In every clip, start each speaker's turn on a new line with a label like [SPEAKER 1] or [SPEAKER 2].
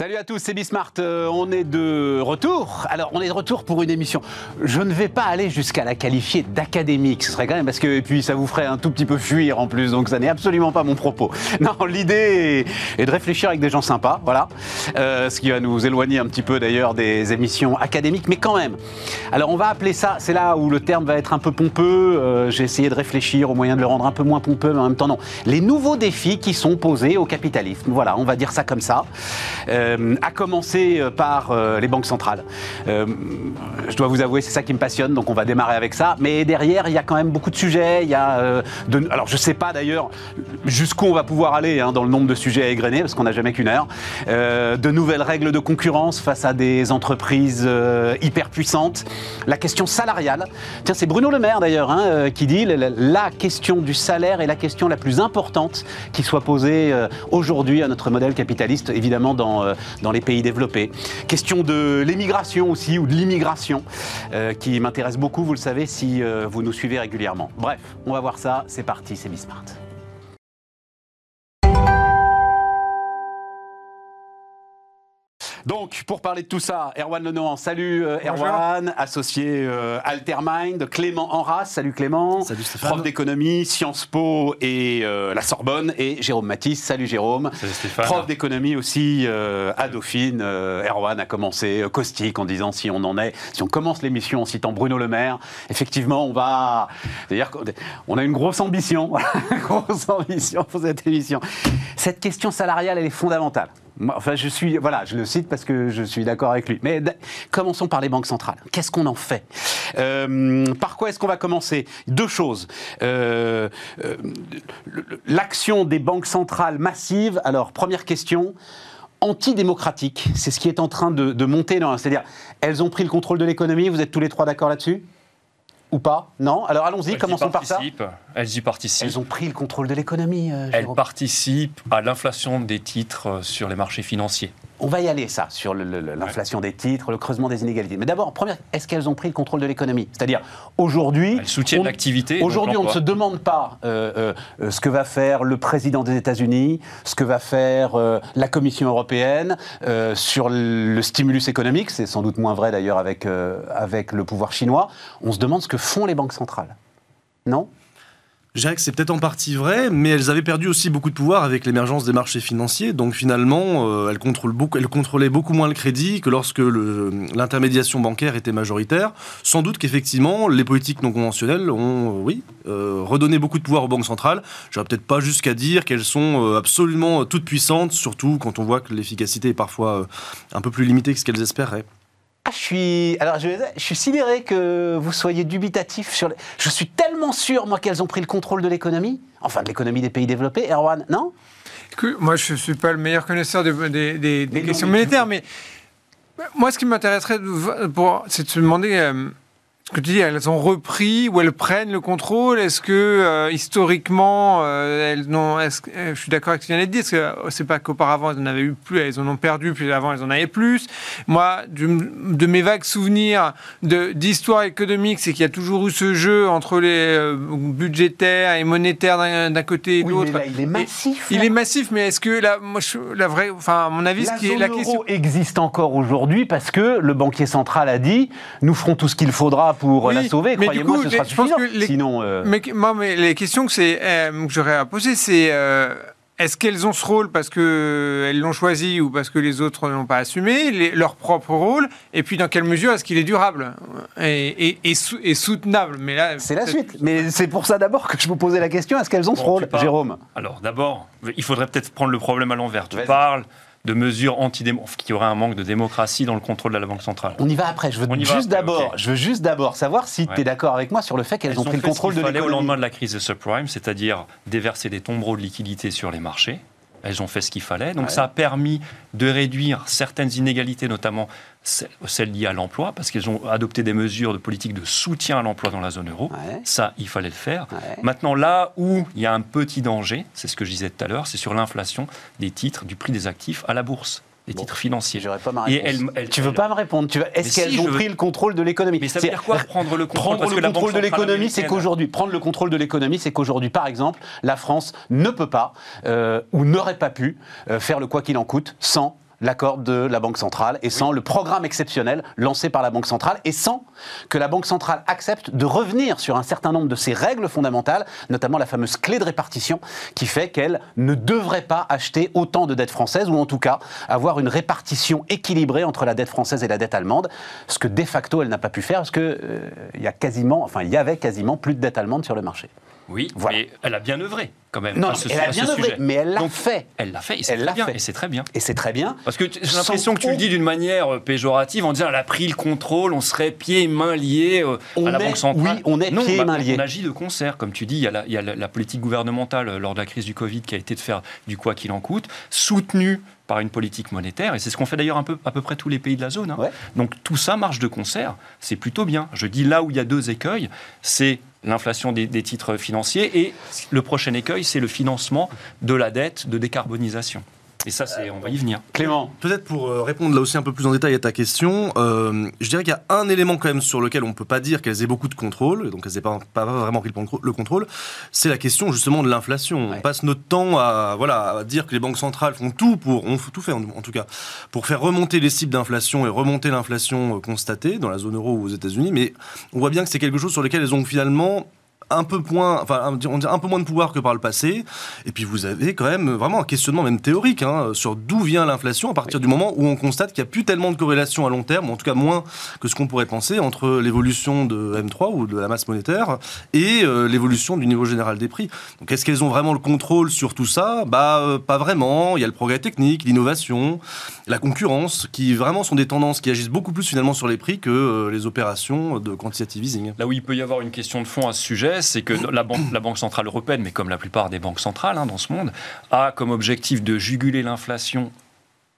[SPEAKER 1] Salut à tous, c'est Bismart. Euh, on est de retour. Alors, on est de retour pour une émission. Je ne vais pas aller jusqu'à la qualifier d'académique. Ce serait quand même parce que, et puis, ça vous ferait un tout petit peu fuir en plus. Donc, ça n'est absolument pas mon propos. Non, l'idée est de réfléchir avec des gens sympas. Voilà. Euh, ce qui va nous éloigner un petit peu d'ailleurs des émissions académiques, mais quand même. Alors, on va appeler ça, c'est là où le terme va être un peu pompeux. Euh, J'ai essayé de réfléchir au moyen de le rendre un peu moins pompeux, mais en même temps, non. Les nouveaux défis qui sont posés au capitalisme. Voilà, on va dire ça comme ça. À commencer euh, par euh, les banques centrales. Euh, je dois vous avouer, c'est ça qui me passionne, donc on va démarrer avec ça. Mais derrière, il y a quand même beaucoup de sujets. Il y a, euh, alors, je ne sais pas d'ailleurs jusqu'où on va pouvoir aller hein, dans le nombre de sujets à égrener, parce qu'on n'a jamais qu'une heure. Euh, de nouvelles règles de concurrence face à des entreprises euh, hyper puissantes. La question salariale. Tiens, c'est Bruno Le Maire d'ailleurs hein, euh, qui dit la, la- question du salaire est la question la plus importante qui soit posée euh, aujourd'hui à notre modèle capitaliste, évidemment dans, euh, dans les pays développés. Question de l'émigration aussi, ou de l'immigration, euh, qui m'intéresse beaucoup, vous le savez, si euh, vous nous suivez régulièrement. Bref, on va voir ça, c'est parti, c'est Bismart. Donc, pour parler de tout ça, Erwan Lenohan, salut euh, Erwan, associé euh, Altermind, Clément Enras, salut Clément,
[SPEAKER 2] Salut
[SPEAKER 1] prof d'économie, Sciences Po et euh, la Sorbonne, et Jérôme Matisse, salut Jérôme,
[SPEAKER 2] Salut Stéphane.
[SPEAKER 1] prof d'économie aussi à Dauphine. Erwan a commencé caustique en disant si on en est, si on commence l'émission en citant Bruno Le Maire, effectivement, on va, c'est-à-dire qu'on a une grosse ambition, grosse ambition pour cette émission. Cette question salariale, elle est fondamentale. Enfin, je suis, voilà, je le cite parce que je suis d'accord avec lui. Mais commençons par les banques centrales. Qu'est-ce qu'on en fait? Euh, Par quoi est-ce qu'on va commencer? Deux choses. Euh, euh, L'action des banques centrales massives. Alors, première question. Antidémocratique, c'est ce qui est en train de, de monter. C'est-à-dire, elles ont pris le contrôle de l'économie. Vous êtes tous les trois d'accord là-dessus? Ou pas Non Alors allons-y, commençons par ça.
[SPEAKER 2] participent, Elles y participent.
[SPEAKER 1] Elles ont pris le contrôle de l'économie. euh,
[SPEAKER 2] Elles participent à l'inflation des titres euh, sur les marchés financiers.
[SPEAKER 1] On va y aller, ça, sur l'inflation des titres, le creusement des inégalités. Mais d'abord, première, est-ce qu'elles ont pris le contrôle de l'économie? C'est-à-dire, aujourd'hui.
[SPEAKER 2] Elles soutiennent
[SPEAKER 1] on-
[SPEAKER 2] l'activité.
[SPEAKER 1] Aujourd'hui, on ne se demande pas euh, euh, euh, ce que va faire le président des États-Unis, ce que va faire euh, la Commission européenne sur le, stimulus économique. C'est sans doute moins vrai d'ailleurs avec, avec le pouvoir chinois. On se demande ce que font les banques centrales. Non?
[SPEAKER 3] Je dirais que c'est peut-être en partie vrai, mais elles avaient perdu aussi beaucoup de pouvoir avec l'émergence des marchés financiers. Donc finalement, euh, elles, contrôlent beaucoup, elles contrôlaient beaucoup moins le crédit que lorsque l'intermédiation bancaire était majoritaire. Sans doute qu'effectivement, les politiques non conventionnelles ont, euh, oui, euh, redonné beaucoup de pouvoir aux banques centrales. Je peut-être pas jusqu'à dire qu'elles sont absolument toutes puissantes, surtout quand on voit que l'efficacité est parfois un peu plus limitée que ce qu'elles espéraient.
[SPEAKER 1] Ah, je suis, alors je, je suis sidéré que vous soyez dubitatif sur. les- Je suis tellement sûr, moi, qu'elles ont pris le contrôle de l'économie, enfin de l'économie des pays développés. Erwan, non?
[SPEAKER 4] Que- moi, je ne suis pas le meilleur connaisseur des, des- des- des
[SPEAKER 1] Mais non,
[SPEAKER 4] questions
[SPEAKER 1] mais
[SPEAKER 4] monétaires, mais moi, ce qui m'intéresserait, c'est de se demander euh, ce que tu dis, elles ont repris ou elles prennent le contrôle. Est-ce que euh, historiquement, euh, elles euh, je suis d'accord avec ce que tu viens de dire, parce que c'est pas qu'auparavant elles en avaient eu plus, elles en ont perdu, puis avant elles en avaient plus. Moi, du- de mes vagues souvenirs d'histoire économique, c'est qu'il y a toujours eu ce jeu entre les euh, budgétaires et monétaires d'un côté et de
[SPEAKER 1] Oui,
[SPEAKER 4] l'autre.
[SPEAKER 1] il est massif.
[SPEAKER 4] Il est massif, mais est-ce que la, moi, je- la vraie, enfin, à mon avis,
[SPEAKER 1] La
[SPEAKER 4] ce qui est la
[SPEAKER 1] euro
[SPEAKER 4] question.
[SPEAKER 1] existe encore aujourd'hui parce que le banquier central a dit nous ferons tout ce qu'il faudra pour
[SPEAKER 4] Oui,
[SPEAKER 1] la sauver.
[SPEAKER 4] mais du
[SPEAKER 1] Croyez-moi,
[SPEAKER 4] coup,
[SPEAKER 1] ce sera
[SPEAKER 4] les- je pense
[SPEAKER 1] suffisant.
[SPEAKER 4] que les-
[SPEAKER 1] Sinon, euh,
[SPEAKER 4] Mais moi, mais les questions que c'est, euh, que j'aurais à poser, c'est euh, est-ce qu'elles ont ce rôle parce que elles l'ont choisi ou parce que les autres n'ont pas assumé les- leur propre rôle? Et puis, dans quelle mesure est-ce qu'il est durable et, et- et sou- et soutenable? Mais là,
[SPEAKER 1] c'est la suite. Mais c'est pour ça d'abord que je vous posais la question est-ce qu'elles ont ce rôle. Jérôme?
[SPEAKER 2] Alors d'abord, il faudrait peut-être prendre le problème à l'envers. Tu parles de mesures qu'il y aurait un manque de démocratie dans le contrôle de la Banque centrale.
[SPEAKER 1] On y va après. Je veux
[SPEAKER 2] On y va
[SPEAKER 1] juste d'abord, je veux juste d'abord savoir si tu es
[SPEAKER 2] Ouais.
[SPEAKER 1] d'accord avec moi sur le fait qu'elles ont pris le contrôle de
[SPEAKER 2] fallait au
[SPEAKER 1] l'économie.
[SPEAKER 2] lendemain de la crise des subprimes, c'est-à-dire déverser des tombereaux de liquidités sur les marchés. Elles ont fait ce qu'il fallait. Donc
[SPEAKER 1] Ouais.
[SPEAKER 2] ça a permis de réduire certaines inégalités, notamment celles liées à l'emploi, parce qu'elles ont adopté des mesures de politique de soutien à l'emploi dans la zone euro.
[SPEAKER 1] Ouais.
[SPEAKER 2] Ça, il fallait le faire.
[SPEAKER 1] Ouais.
[SPEAKER 2] Maintenant, là où il y a un petit danger, c'est ce que je disais tout à l'heure, c'est sur l'inflation des titres, du prix des actifs à la bourse, des
[SPEAKER 1] Bon.
[SPEAKER 2] titres financiers.
[SPEAKER 1] Pas ma
[SPEAKER 2] Et
[SPEAKER 1] réponse.
[SPEAKER 2] elle- elle-
[SPEAKER 1] tu veux
[SPEAKER 2] elle-
[SPEAKER 1] pas me répondre. Est-ce
[SPEAKER 2] si,
[SPEAKER 1] qu'elles ont
[SPEAKER 2] veux-
[SPEAKER 1] pris le contrôle de l'économie?
[SPEAKER 2] Mais ça veut dire quoi prendre le contrôle?
[SPEAKER 1] Prendre le de l'économie, c'est qu'aujourd'hui, prendre le contrôle de l'économie, c'est qu'aujourd'hui, par exemple, la France ne peut pas euh, ou n'aurait pas pu euh, faire le quoi qu'il en coûte sans l'accord de la Banque centrale et sans le programme exceptionnel lancé par la Banque centrale et sans que la Banque centrale accepte de revenir sur un certain nombre de ses règles fondamentales, notamment la fameuse clé de répartition qui fait qu'elle ne devrait pas acheter autant de dettes françaises ou en tout cas avoir une répartition équilibrée entre la dette française et la dette allemande, ce que de facto elle n'a pas pu faire parce que euh, il y a quasiment, enfin il y avait quasiment plus de dette allemande sur le marché.
[SPEAKER 2] Oui,
[SPEAKER 1] Voilà.
[SPEAKER 2] mais elle a bien œuvré quand même
[SPEAKER 1] Non,
[SPEAKER 2] à ce,
[SPEAKER 1] elle a bien œuvré,
[SPEAKER 2] sujet.
[SPEAKER 1] mais elle l'a fait.
[SPEAKER 2] Elle l'a fait et c'est très bien.
[SPEAKER 1] fait.
[SPEAKER 2] Et c'est très bien.
[SPEAKER 1] Et c'est très bien.
[SPEAKER 2] Parce que j'ai l'impression que tu le dis d'une manière euh, péjorative en disant elle a pris le contrôle, on serait pieds et mains liés euh,
[SPEAKER 1] On
[SPEAKER 2] à la
[SPEAKER 1] est-
[SPEAKER 2] Banque centrale.
[SPEAKER 1] oui, on est
[SPEAKER 2] Non,
[SPEAKER 1] pieds et
[SPEAKER 2] bah,
[SPEAKER 1] mains liés.
[SPEAKER 2] On agit de concert, comme tu dis. Il y a, la, il y a la- la politique gouvernementale euh, lors de la crise du Covid qui a été de faire du quoi qu'il en coûte, soutenue par une politique monétaire, et c'est ce qu'on fait d'ailleurs un peu, à peu près tous les pays de la zone. hein.
[SPEAKER 1] Ouais.
[SPEAKER 2] Donc tout ça marche de concert, c'est plutôt bien. Je dis là où il y a deux écueils, c'est l'inflation des, des titres financiers, et le prochain écueil, c'est le financement de la dette de décarbonisation. Et ça, c'est, on va y venir.
[SPEAKER 1] Clément,
[SPEAKER 3] Peut-être pour euh, répondre là aussi un peu plus en détail à ta question, euh, je dirais qu'il y a un élément quand même sur lequel on ne peut pas dire qu'elles aient beaucoup de contrôle, et donc elles n'aient pas, pas vraiment pris le contrôle- le contrôle, c'est la question justement de l'inflation.
[SPEAKER 1] Ouais.
[SPEAKER 3] On passe notre temps à, voilà, à dire que les banques centrales font tout pour, on fait tout fait en, en tout cas, pour faire remonter les cibles d'inflation et remonter l'inflation euh, constatée dans la zone euro ou aux États-Unis, mais on voit bien que c'est quelque chose sur lequel elles ont finalement un peu moins, enfin, on dirait un peu moins de pouvoir que par le passé. Et puis vous avez quand même vraiment un questionnement même théorique hein, sur d'où vient l'inflation à partir du moment où on constate qu'il n'y a plus tellement de corrélation à long terme, ou en tout cas moins que ce qu'on pourrait penser entre l'évolution de M3 ou de la masse monétaire et euh, l'évolution du niveau général des prix. Donc est-ce qu'elles ont vraiment le contrôle sur tout ça? Bah euh, pas vraiment. Il y a le progrès technique, l'innovation, la concurrence, qui vraiment sont des tendances qui agissent beaucoup plus finalement sur les prix que euh, les opérations de quantitative easing.
[SPEAKER 2] Là où il peut y avoir une question de fond à ce sujet, c'est que la banque, Centrale Européenne, mais comme la plupart des banques centrales hein, dans ce monde, a comme objectif de juguler l'inflation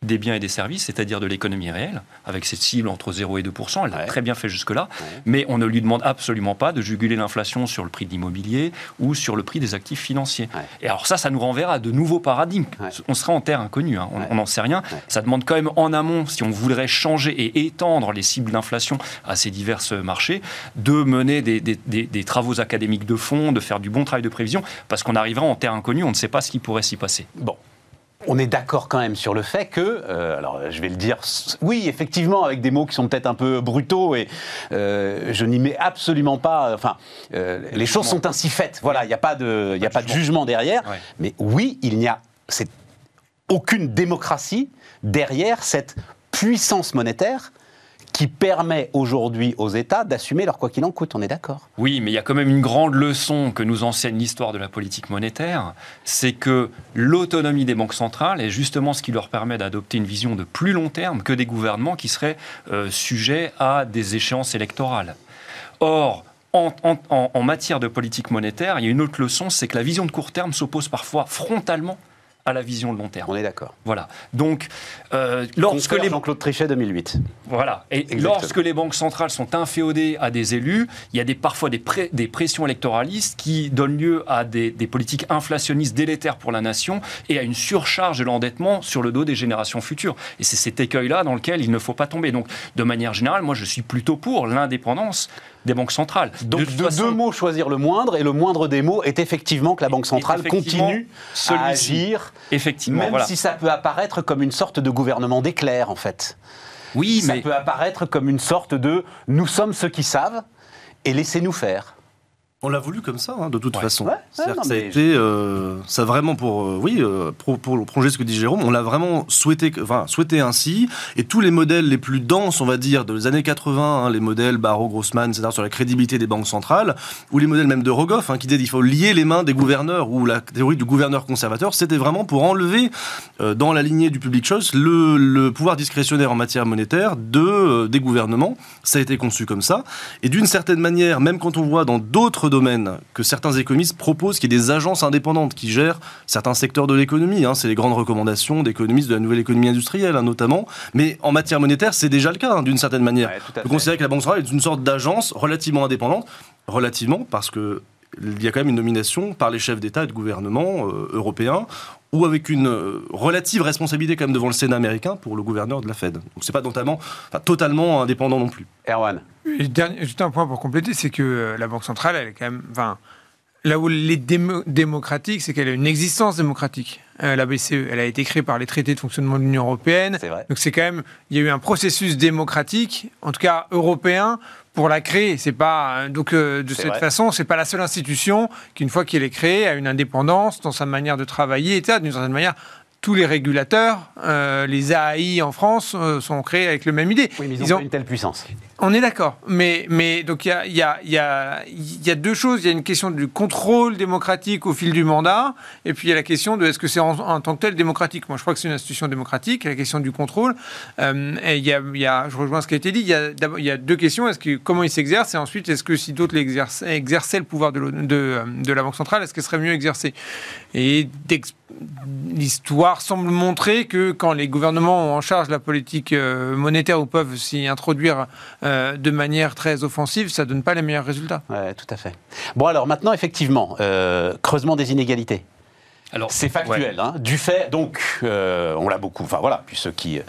[SPEAKER 2] des biens et des services, c'est-à-dire de l'économie réelle, avec cette cible entre 0 et 2 Elle l'a
[SPEAKER 1] Ouais.
[SPEAKER 2] très bien fait jusque-là.
[SPEAKER 1] Ouais.
[SPEAKER 2] Mais on ne lui demande absolument pas de juguler l'inflation sur le prix de l'immobilier ou sur le prix des actifs financiers.
[SPEAKER 1] Ouais.
[SPEAKER 2] Et alors ça, ça nous renverra à de nouveaux paradigmes. On sera en terre inconnue, hein. on n'en sait rien. Ça demande quand même en amont, si on voudrait changer et étendre les cibles d'inflation à ces divers marchés, de mener des, des- des- des travaux académiques de fond, de faire du bon travail de prévision, parce qu'on arrivera en terre inconnue, on ne sait pas ce qui pourrait s'y passer.
[SPEAKER 1] Bon. On est d'accord quand même sur le fait que, euh, alors je vais le dire, oui, effectivement, avec des mots qui sont peut-être un peu brutaux et euh, je n'y mets absolument pas. Enfin, euh, les choses sont ainsi faites. Voilà, il n'y a pas de, il a pas de
[SPEAKER 2] jugement.
[SPEAKER 1] derrière.
[SPEAKER 2] Ouais.
[SPEAKER 1] Mais oui, il n'y a, c'est aucune démocratie derrière cette puissance monétaire qui permet aujourd'hui aux États d'assumer leur quoi qu'il en coûte. On est d'accord.
[SPEAKER 2] Oui, mais il y a quand même une grande leçon que nous enseigne l'histoire de la politique monétaire, c'est que l'autonomie des banques centrales est justement ce qui leur permet d'adopter une vision de plus long terme que des gouvernements qui seraient euh, sujets à des échéances électorales. Or, en, en- matière de politique monétaire, il y a une autre leçon, c'est que la vision de court terme s'oppose parfois frontalement à la vision de long terme.
[SPEAKER 1] On est d'accord.
[SPEAKER 2] Voilà. Donc, euh, lorsque les
[SPEAKER 1] Jean-Claude Trichet 2008.
[SPEAKER 2] voilà. Et
[SPEAKER 1] Exactement.
[SPEAKER 2] lorsque les banques centrales sont inféodées à des élus, il y a des, parfois des, pré- des pressions électoralistes qui donnent lieu à des, des politiques inflationnistes délétères pour la nation et à une surcharge de l'endettement sur le dos des générations futures. Et c'est cet écueil-là dans lequel il ne faut pas tomber. Donc, de manière générale, moi, je suis plutôt pour l'indépendance des banques centrales.
[SPEAKER 1] Donc,
[SPEAKER 2] de
[SPEAKER 1] de,
[SPEAKER 2] toute façon,
[SPEAKER 1] deux mots, choisir le moindre, et le moindre des mots est effectivement que la Banque centrale continue à agir,
[SPEAKER 2] effectivement,
[SPEAKER 1] même
[SPEAKER 2] voilà.
[SPEAKER 1] si ça peut apparaître comme une sorte de gouvernement d'éclair, en fait.
[SPEAKER 2] oui,
[SPEAKER 1] ça
[SPEAKER 2] mais
[SPEAKER 1] peut apparaître comme une sorte de « nous sommes ceux qui savent, et laissez-nous faire
[SPEAKER 3] On l'a voulu comme ça, hein, de toute
[SPEAKER 2] Ouais.
[SPEAKER 3] façon.
[SPEAKER 1] Ouais, ouais,
[SPEAKER 3] C'est-à-dire
[SPEAKER 1] non,
[SPEAKER 3] que ça a
[SPEAKER 1] mais
[SPEAKER 3] été, euh, ça vraiment pour, euh, oui, euh, pour, pour prolonger ce que dit Jérôme, on l'a vraiment souhaité, enfin, souhaité ainsi. Et tous les modèles les plus denses, on va dire, des années 80, hein, les modèles Barreau, Grossman, etc., sur la crédibilité des banques centrales, ou les modèles même de Rogoff, hein, qui disaient qu'il faut lier les mains des gouverneurs, ou la théorie du gouverneur conservateur, c'était vraiment pour enlever, euh, dans la lignée du public choice, le, le pouvoir discrétionnaire en matière monétaire de, euh, des gouvernements. Ça a été conçu comme ça. Et d'une certaine manière, même quand on voit dans d'autres que certains économistes proposent qu'il y ait des agences indépendantes qui gèrent certains secteurs de l'économie, hein, c'est les grandes recommandations d'économistes de la nouvelle économie industrielle hein, notamment, mais en matière monétaire, c'est déjà le cas hein, d'une certaine manière.
[SPEAKER 1] Ouais,
[SPEAKER 3] considérer que la Banque centrale est une sorte d'agence relativement indépendante, relativement parce que il y a quand même une nomination par les chefs d'État et de gouvernement euh, européens ou avec une euh, relative responsabilité quand même devant le Sénat américain pour le gouverneur de la Fed. Donc c'est pas notamment, enfin, totalement indépendant non plus.
[SPEAKER 1] Erwan.
[SPEAKER 4] Dernier- juste un point pour compléter, c'est que euh, la Banque centrale, elle est quand même. Enfin, là où les démo démocratique, c'est qu'elle a une existence démocratique. Euh, la BCE, elle a été créée par les traités de fonctionnement de l'Union européenne.
[SPEAKER 1] C'est vrai.
[SPEAKER 4] Donc c'est quand même, il y a eu un processus démocratique, en tout cas européen, pour la créer. C'est pas donc euh, de cette
[SPEAKER 1] vrai.
[SPEAKER 4] façon, c'est pas la seule institution qui, une fois qu'elle est créée, a une indépendance dans sa manière de travailler, etc. D'une certaine manière. Tous les régulateurs, euh, les AI en France, euh, sont créés avec le même idée.
[SPEAKER 1] Oui, mais ils,
[SPEAKER 4] Ils
[SPEAKER 1] ont une telle puissance.
[SPEAKER 4] On est d'accord, mais, mais donc il y a, y, a, y, y a deux choses. Il y a une question du contrôle démocratique au fil du mandat, et puis il y a la question de est-ce que c'est en, tant que tel démocratique. Moi, je crois que c'est une institution démocratique. La question du contrôle, euh, et il y, a, je rejoins ce qui a été dit. Il y a, il y a deux questions. Est-ce que comment il s'exerce, et ensuite est-ce que si d'autres exerçaient le pouvoir de, euh, de la banque centrale, est-ce qu'elle serait mieux exercée? Et l'histoire semble montrer que quand les gouvernements ont en charge la politique euh, monétaire ou peuvent s'y introduire euh, de manière très offensive, ça donne pas les meilleurs résultats.
[SPEAKER 1] Ouais, tout à fait. Bon, alors maintenant, effectivement, euh, creusement des inégalités.
[SPEAKER 2] Alors,
[SPEAKER 1] C'est factuel, hein, du fait, donc, euh, on l'a beaucoup, enfin voilà, puis ceux qui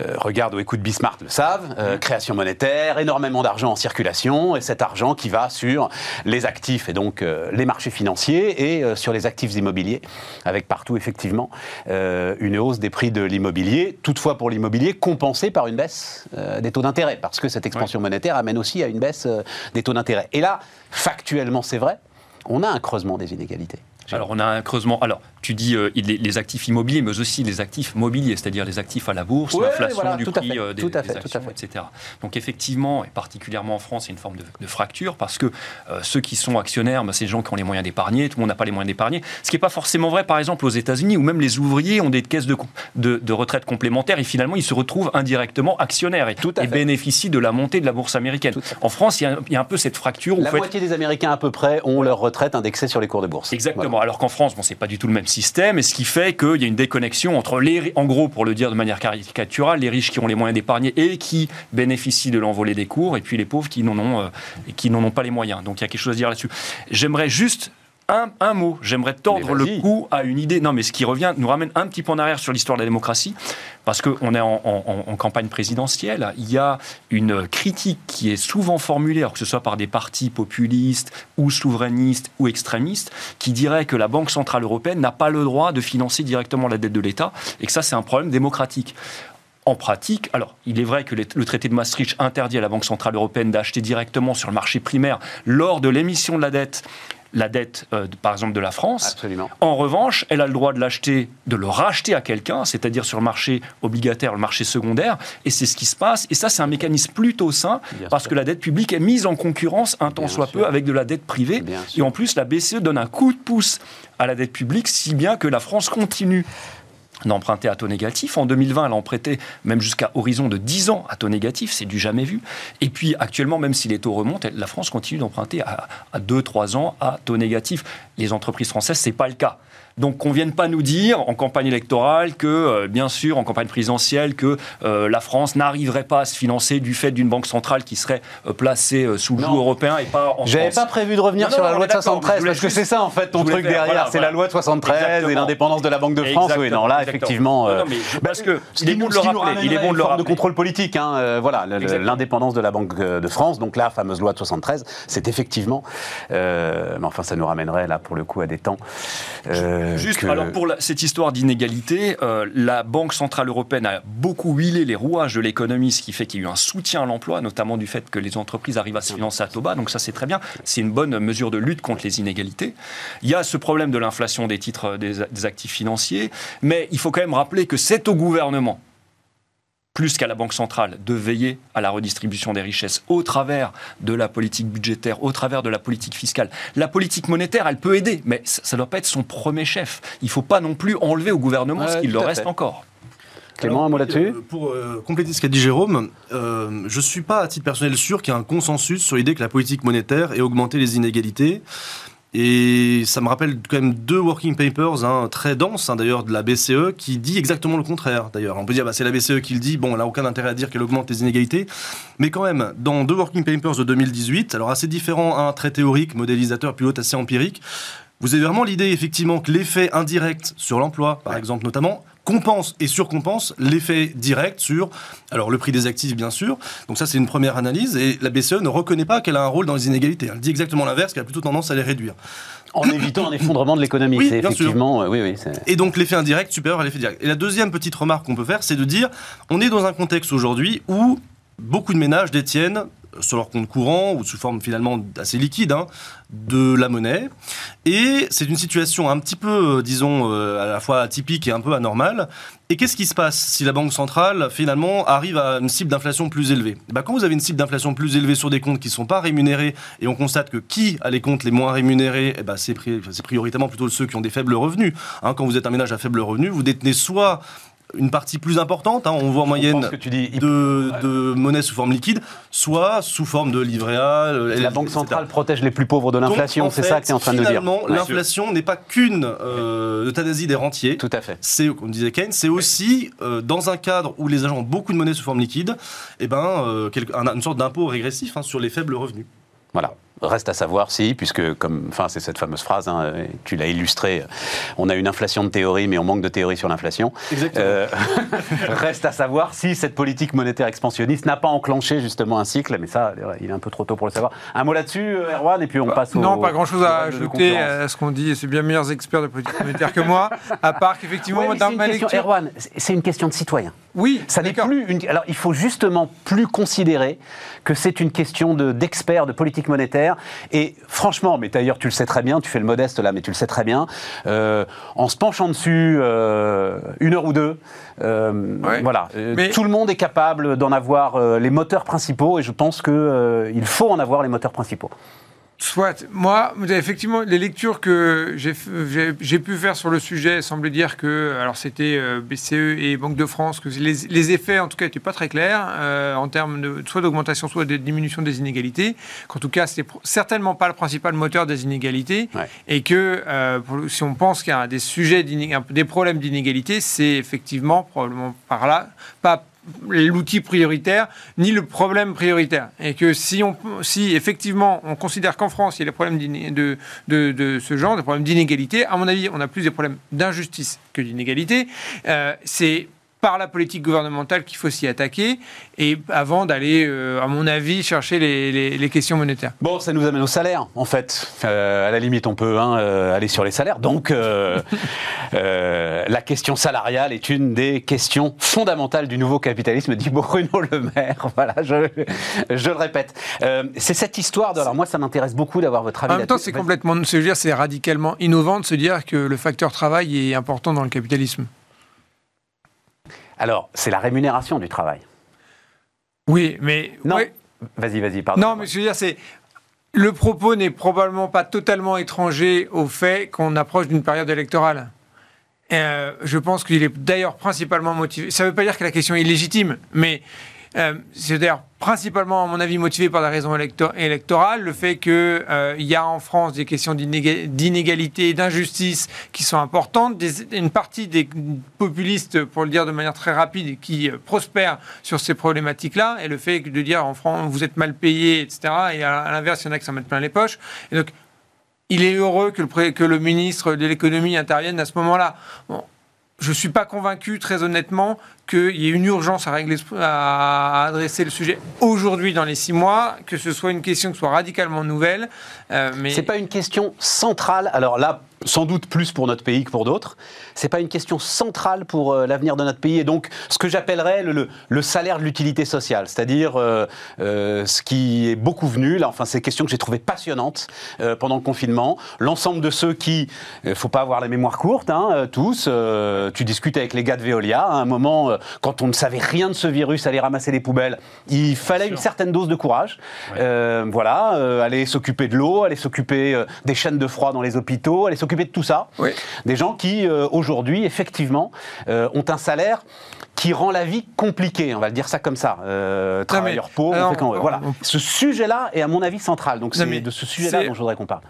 [SPEAKER 1] euh, regardent ou écoutent Bismarck le savent, euh, création monétaire, énormément d'argent en circulation, et cet argent qui va sur les actifs, et donc euh, les marchés financiers, et sur les actifs immobiliers, avec partout, effectivement, une hausse des prix de l'immobilier, toutefois pour l'immobilier, compensée par une baisse des taux d'intérêt, parce que cette expansion monétaire amène aussi à une baisse des taux d'intérêt. Et là, factuellement, c'est vrai, on a un creusement des inégalités.
[SPEAKER 2] Alors, on a un creusement. Alors, tu dis euh, les, les actifs immobiliers, mais aussi les actifs mobiliers, c'est-à-dire les actifs à la bourse,
[SPEAKER 1] Ouais,
[SPEAKER 2] l'inflation
[SPEAKER 1] voilà,
[SPEAKER 2] du prix
[SPEAKER 1] fait,
[SPEAKER 2] euh, des,
[SPEAKER 1] fait,
[SPEAKER 2] actions, etc. Donc, effectivement, et particulièrement en France, il y a une forme de, de fracture parce que euh, ceux qui sont actionnaires, bah, c'est les gens qui ont les moyens d'épargner. Tout le monde n'a pas les moyens d'épargner. Ce qui n'est pas forcément vrai, par exemple, aux États-Unis, où même les ouvriers ont des caisses de, com- de, de retraite complémentaires et finalement, ils se retrouvent indirectement actionnaires et,
[SPEAKER 1] Tout
[SPEAKER 2] bénéficient de la montée de la bourse américaine. En France, il y, a, il y a un peu cette fracture où
[SPEAKER 1] La moitié des Américains à peu près ont leur retraite indexée sur les cours de bourse.
[SPEAKER 2] Exactement.
[SPEAKER 1] Voilà.
[SPEAKER 2] Alors qu'en France, bon, c'est pas du tout le même système, et ce qui fait qu'il y a une déconnexion entre les, en gros, pour le dire de manière caricaturale, les riches qui ont les moyens d'épargner et qui bénéficient de l'envolée des cours, et puis les pauvres qui n'en ont, euh, qui n'en ont pas les moyens. Donc il y a quelque chose à dire là-dessus. J'aimerais juste un, un mot, j'aimerais tordre le cou à une idée. Non, mais ce qui revient, nous ramène un petit peu en arrière sur l'histoire de la démocratie, parce qu'on est en, en- en campagne présidentielle. Il y a une critique qui est souvent formulée, alors que ce soit par des partis populistes ou souverainistes ou extrémistes, qui dirait que la Banque Centrale Européenne n'a pas le droit de financer directement la dette de l'État, et que ça, c'est un problème démocratique. En pratique, alors il est vrai que le traité de Maastricht interdit à la Banque Centrale Européenne d'acheter directement sur le marché primaire lors de l'émission de la dette, la dette euh, de- par exemple de la France.
[SPEAKER 1] Absolument.
[SPEAKER 2] En revanche, elle a le droit de l'acheter, de le racheter à quelqu'un, c'est-à-dire sur le marché obligataire, le marché secondaire, et c'est ce qui se passe. Et ça, c'est un mécanisme plutôt sain,
[SPEAKER 1] Bien
[SPEAKER 2] parce
[SPEAKER 1] sûr.
[SPEAKER 2] que la dette publique est mise en concurrence un temps
[SPEAKER 1] Bien
[SPEAKER 2] soit
[SPEAKER 1] sûr.
[SPEAKER 2] peu avec de la dette privée.
[SPEAKER 1] Bien
[SPEAKER 2] Et
[SPEAKER 1] sûr.
[SPEAKER 2] en plus, la BCE donne un coup de pouce à la dette publique, si bien que la France continue d'emprunter à taux négatif. En 2020, elle a emprunté même jusqu'à horizon de 10 ans à taux négatif, c'est du jamais vu. Et puis actuellement, même si les taux remontent, la France continue d'emprunter à, à 2-3 ans à taux négatif. Les entreprises françaises, c'est pas le cas. Donc qu'on vienne pas nous dire en campagne électorale que, euh, bien sûr, en campagne présidentielle, que euh, la France n'arriverait pas à se financer du fait d'une banque centrale qui serait euh, placée sous le
[SPEAKER 1] Non.
[SPEAKER 2] joug européen et pas en
[SPEAKER 1] J'avais pas prévu de revenir
[SPEAKER 2] Non, non,
[SPEAKER 1] sur la loi de
[SPEAKER 2] d'accord,
[SPEAKER 1] 73
[SPEAKER 2] je voulais
[SPEAKER 1] parce que c'est ça en fait ton truc
[SPEAKER 2] faire,
[SPEAKER 1] derrière,
[SPEAKER 2] voilà,
[SPEAKER 1] c'est
[SPEAKER 2] voilà.
[SPEAKER 1] la loi de 73 et l'indépendance de la Banque de France. Oui, non là
[SPEAKER 2] exactement.
[SPEAKER 1] effectivement. Euh,
[SPEAKER 2] mais je pense que il est bon de le rappeler. Il est
[SPEAKER 1] ramènerait
[SPEAKER 2] bon
[SPEAKER 1] une
[SPEAKER 2] de le
[SPEAKER 1] contrôle politique. hein, voilà, l'indépendance de la Banque de France, donc la fameuse loi de 73, c'est effectivement. mais enfin, ça nous ramènerait là pour le coup à des temps. euh,
[SPEAKER 2] Juste,
[SPEAKER 1] que-
[SPEAKER 2] alors pour la- cette histoire d'inégalité, euh, la Banque Centrale Européenne a beaucoup huilé les rouages de l'économie, ce qui fait qu'il y a eu un soutien à l'emploi, notamment du fait que les entreprises arrivent à se financer à taux bas, donc ça c'est très bien, c'est une bonne mesure de lutte contre les inégalités. Il y a ce problème de l'inflation des titres euh, des, des actifs financiers, mais il faut quand même rappeler que c'est au gouvernement plus qu'à la Banque centrale, de veiller à la redistribution des richesses au travers de la politique budgétaire, au travers de la politique fiscale. La politique monétaire, elle peut aider, mais ça ne doit pas être son premier chef. Il ne faut pas non plus enlever au gouvernement
[SPEAKER 1] Ouais,
[SPEAKER 2] ce qu'il leur reste
[SPEAKER 1] fait.
[SPEAKER 2] encore.
[SPEAKER 1] Clément, un mot là-dessus
[SPEAKER 3] Euh, Pour euh, compléter ce qu'a dit Jérôme, euh, je suis pas à titre personnel sûr qu'il y a un consensus sur l'idée que la politique monétaire ait augmenté les inégalités. Et ça me rappelle quand même deux working papers hein, très denses, hein, d'ailleurs, de la BCE, qui dit exactement le contraire, d'ailleurs. On peut dire, bah, c'est la BCE qui le dit, bon, elle n'a aucun intérêt à dire qu'elle augmente les inégalités. Mais quand même, dans deux working papers de 2018, alors assez différents, un très théorique, modélisateur, puis l'autre assez empirique, vous avez vraiment l'idée, effectivement, que l'effet indirect sur l'emploi, par exemple, notamment, compense et surcompense l'effet direct sur alors le prix des actifs bien sûr. Donc ça c'est une première analyse et la BCE ne reconnaît pas qu'elle a un rôle dans les inégalités. Elle dit exactement l'inverse, qu'elle a plutôt tendance à les réduire.
[SPEAKER 1] En évitant un effondrement de l'économie,
[SPEAKER 3] Oui,
[SPEAKER 1] c'est effectivement, euh, oui, oui.
[SPEAKER 3] Et donc l'effet indirect supérieur à l'effet direct. Et la deuxième petite remarque qu'on peut faire, c'est de dire, on est dans un contexte aujourd'hui où beaucoup de ménages détiennent sur leur compte courant ou sous forme finalement assez liquide hein, de la monnaie. Et c'est une situation un petit peu, euh, disons, euh, à la fois atypique et un peu anormale. Et qu'est-ce qui se passe si la Banque centrale finalement arrive à une cible d'inflation plus élevée? Eh ben, Quand vous avez une cible d'inflation plus élevée sur des comptes qui ne sont pas rémunérés, et on constate que qui a les comptes les moins rémunérés, eh ben, c'est prioritairement plutôt ceux qui ont des faibles revenus. Hein, quand vous êtes un ménage à faible revenu, vous détenez soit une partie plus importante, hein, on voit en moyenne
[SPEAKER 1] pense que tu dis, il-
[SPEAKER 3] de, de monnaie sous forme liquide, soit sous forme de livret A. euh,
[SPEAKER 1] la Banque
[SPEAKER 3] etc.
[SPEAKER 1] centrale protège les plus pauvres de l'inflation,
[SPEAKER 3] en
[SPEAKER 1] c'est ça que tu es en train de dire.
[SPEAKER 3] Finalement, l'inflation n'est pas qu'une euh, euthanasie des rentiers.
[SPEAKER 1] Tout à fait.
[SPEAKER 3] C'est, comme disait Keynes, c'est aussi euh, dans un cadre où les agents ont beaucoup de monnaie sous forme liquide, eh ben, euh, quelque- une sorte d'impôt régressif hein, sur les faibles revenus.
[SPEAKER 1] Voilà. Reste à savoir si, puisque comme, enfin, c'est cette fameuse phrase, hein, tu l'as illustré, on a une inflation de théorie, mais on manque de théorie sur l'inflation.
[SPEAKER 3] Exactement.
[SPEAKER 1] Euh, reste à savoir si cette politique monétaire expansionniste n'a pas enclenché justement un cycle, mais ça, il est un peu trop tôt pour le savoir. Un mot là-dessus, euh, Erwan, et puis on passe au.
[SPEAKER 4] Bah, Non, pas grand-chose à ajouter à ce qu'on dit. C'est bien meilleurs experts de politique monétaire que moi. À part qu'effectivement,
[SPEAKER 1] Ouais,
[SPEAKER 4] dans
[SPEAKER 1] c'est une
[SPEAKER 4] ma
[SPEAKER 1] question,
[SPEAKER 4] lecture.
[SPEAKER 1] Erwan, c'est- une question de citoyen.
[SPEAKER 4] Oui,
[SPEAKER 1] Ça n'est plus une. Alors, il faut justement plus considérer que c'est une question de d'experts de politique monétaire. Et franchement, mais d'ailleurs, tu le sais très bien, tu fais le modeste là, mais tu le sais très bien. euh, en se penchant dessus euh, une heure ou deux, euh,
[SPEAKER 4] Ouais.
[SPEAKER 1] voilà,
[SPEAKER 4] Mais-
[SPEAKER 1] tout le monde est capable d'en avoir les moteurs principaux. Et je pense que euh, il faut en avoir les moteurs principaux.
[SPEAKER 4] Soit. Moi, effectivement, les lectures que j'ai pu faire sur le sujet semblent dire que, alors c'était euh, BCE et Banque de France, que les, les effets, en tout cas, n'étaient pas très clairs euh, en termes de soit d'augmentation, soit de diminution des inégalités. Qu'en tout cas, c'est pr- certainement pas le principal moteur des inégalités.
[SPEAKER 1] Ouais.
[SPEAKER 4] Et que euh, pour si on pense qu'il y a des sujets, des problèmes d'inégalité, c'est effectivement probablement par là, pas l'outil prioritaire ni le problème prioritaire. Et que si, on, si effectivement on considère qu'en France il y a des problèmes de, de, de ce genre, des problèmes d'inégalité, à mon avis on a plus des problèmes d'injustice que d'inégalité. Euh, c'est par la politique gouvernementale qu'il faut s'y attaquer et avant d'aller, euh, à mon avis, chercher les, les- les questions monétaires.
[SPEAKER 1] Bon, ça nous amène au salaire, en fait. Euh, à la limite, on peut hein, euh, aller sur les salaires. Donc, la question salariale est une des questions fondamentales du nouveau capitalisme, dit Bruno Le Maire. Voilà, je, je le répète. C'est cette histoire de. Alors, moi, ça m'intéresse beaucoup d'avoir votre avis
[SPEAKER 4] En même temps, c'est complètement, c'est radicalement innovant de se dire que le facteur travail est important dans le capitalisme.
[SPEAKER 1] Alors, c'est la rémunération du travail.
[SPEAKER 4] Oui, mais
[SPEAKER 1] Non.
[SPEAKER 4] ouais.
[SPEAKER 1] Vas-y, vas-y, pardon.
[SPEAKER 4] Non, mais je veux dire, c'est. Le propos n'est probablement pas totalement étranger au fait qu'on approche d'une période électorale. Euh, je pense qu'il est d'ailleurs principalement motivé. Ça ne veut pas dire que la question est illégitime, mais euh, c'est d'ailleurs principalement, à mon avis, motivé par des raisons électo- électorales. Le fait qu'il y a en France des questions d'inéga- d'inégalité et d'injustice qui sont importantes. Une partie des populistes, pour le dire de manière très rapide, qui euh, prospèrent sur ces problématiques-là. Et le fait de dire en France, vous êtes mal payé, etc. Et à, l'inverse, il y en a qui s'en mettent plein les poches. Et donc, il est heureux que le, ministre de l'économie intervienne à ce moment-là. Je ne suis pas convaincu, très honnêtement, qu'il y ait une urgence à, régler, à adresser le sujet aujourd'hui dans les six mois, que ce soit une question qui soit radicalement nouvelle. euh, mais
[SPEAKER 1] C'est pas une question centrale. Alors là, sans doute plus pour notre pays que pour d'autres. C'est pas une question centrale pour euh, l'avenir de notre pays. Et donc, ce que j'appellerais le, salaire de l'utilité sociale, c'est-à-dire euh, euh, ce qui est beaucoup venu. Là, enfin, c'est une question que j'ai trouvée passionnante pendant le confinement. L'ensemble de ceux qui, euh, faut pas avoir la mémoire courte, hein, tous. tu discutes avec les gars de Veolia. À un moment, quand on ne savait rien de ce virus, aller ramasser les poubelles, il fallait une certaine dose de courage. Euh, voilà, euh, aller s'occuper de l'eau, aller s'occuper euh, des chaînes de froid dans les hôpitaux, aller s'occuper de tout ça. Des gens qui, euh, aujourd'hui, effectivement, euh, ont un salaire qui rend la vie compliquée, on va le dire ça comme ça. Euh, travailleurs pauvres, voilà.
[SPEAKER 4] on-
[SPEAKER 1] Ce sujet-là est, à mon avis, central. Donc c'est de ce sujet-là dont je voudrais qu'on parle.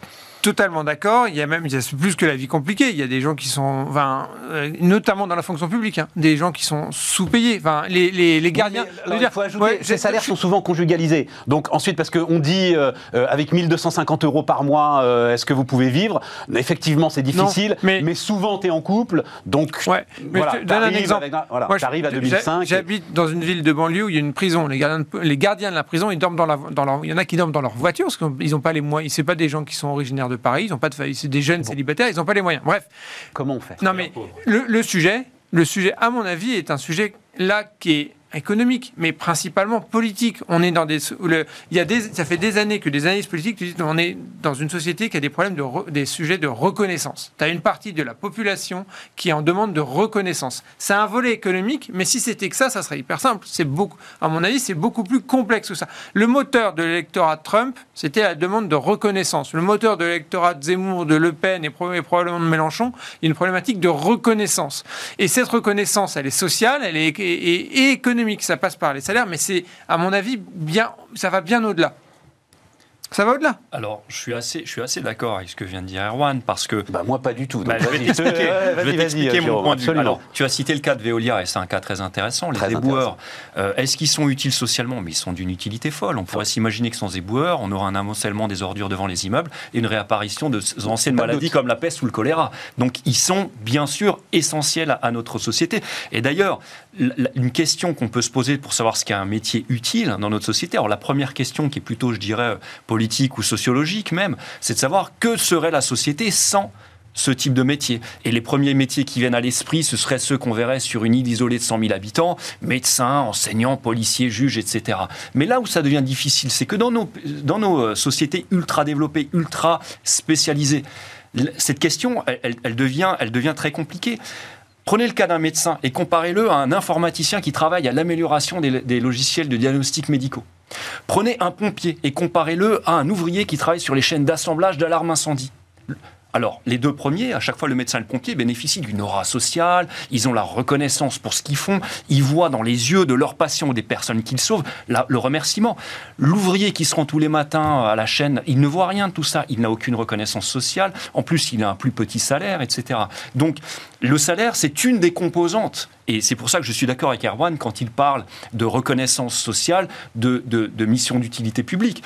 [SPEAKER 4] Totalement d'accord. Il y a même, il y a plus que la vie compliquée. Il y a des gens qui sont, enfin, euh, notamment dans la fonction publique, hein, des gens qui sont sous-payés. Enfin, les, les, les gardiens.
[SPEAKER 1] Oui, il faut ajouter, ouais, ces salaires sont souvent conjugalisés. Donc ensuite, parce qu'on dit euh, avec 1250 euros par mois, euh, est-ce que vous pouvez vivre? Effectivement, c'est difficile, non, mais, mais, souvent tu es en couple, donc
[SPEAKER 4] ouais, mais
[SPEAKER 1] voilà,
[SPEAKER 4] je te donne un exemple.
[SPEAKER 1] Avec, voilà, Moi, à 2005.
[SPEAKER 4] J'habite dans une ville de banlieue où il y a une prison. Les gardiens de, les gardiens de la prison, ils dorment dans, la, dans leur, il y en a qui dorment dans leur voiture parce qu'ils n'ont pas les moyens. C'est pas des gens qui sont originaires de Paris, ils n'ont pas de c'est des jeunes célibataires, ils n'ont pas les moyens. Bref.
[SPEAKER 1] Comment on fait?
[SPEAKER 4] Non, mais le, le, sujet, le sujet, à mon avis, est un sujet là qui est économique, mais principalement politique. On est dans des, le, il y a des, ça fait des années que des analystes politiques disent on est dans une société qui a des problèmes de re, des sujets de reconnaissance. Tu as une partie de la population qui en demande de reconnaissance. C'est un volet économique, mais si c'était que ça, ça serait hyper simple. C'est beaucoup, à mon avis, c'est beaucoup plus complexe que ça. Le moteur de l'électorat Trump, c'était la demande de reconnaissance. Le moteur de l'électorat Zemmour, de Le Pen et probablement de Mélenchon, il y a une problématique de reconnaissance. Et cette reconnaissance, elle est sociale, elle est, et économique, ça passe par les salaires, mais c'est, à mon avis, bien, ça va bien au-delà. Ça va au-delà
[SPEAKER 2] Alors, je suis assez, je suis assez d'accord avec ce que vient de dire Erwan, parce que...
[SPEAKER 1] Bah, moi, pas du tout.
[SPEAKER 2] Bah, je vais t'expliquer, je vais t'expliquer mon point de vue. Alors, tu as cité le cas de Veolia, et c'est un cas très intéressant. Les
[SPEAKER 1] Très
[SPEAKER 2] éboueurs, euh, est-ce qu'ils sont utiles socialement? Mais ils sont d'une utilité folle. On pourrait s'imaginer que sans éboueurs, on aura un amoncellement des ordures devant les immeubles et une réapparition de ces anciennes maladies comme la peste ou le choléra. Donc, ils sont bien sûr essentiels à, à notre société. Et d'ailleurs, une question qu'on peut se poser pour savoir ce qu'est un métier utile dans notre société, alors la première question qui est plutôt, je dirais, politique ou sociologique même, c'est de savoir que serait la société sans ce type de métier. Et les premiers métiers qui viennent à l'esprit, ce seraient ceux qu'on verrait sur une île isolée de 100 000 habitants, médecins, enseignants, policiers, juges, etc. Mais là où ça devient difficile, c'est que dans nos, dans nos euh, sociétés ultra développées, ultra spécialisées, cette question, elle devient, elle devient très compliquée. Prenez le cas d'un médecin et comparez-le à un informaticien qui travaille à l'amélioration des, logiciels de diagnostic médicaux. Prenez un pompier et comparez-le à un ouvrier qui travaille sur les chaînes d'assemblage d'alarme incendie. Alors, les deux premiers, à chaque fois, le médecin et le pompier bénéficient d'une aura sociale, ils ont la reconnaissance pour ce qu'ils font, ils voient dans les yeux de leurs patients ou des personnes qu'ils sauvent le remerciement. L'ouvrier qui se rend tous les matins à la chaîne, il ne voit rien de tout ça, il n'a aucune reconnaissance sociale, en plus, il a un plus petit salaire, etc. Donc, le salaire, c'est une des composantes. Et c'est pour ça que je suis d'accord avec Erwan quand il parle de reconnaissance sociale, de, de mission d'utilité publique.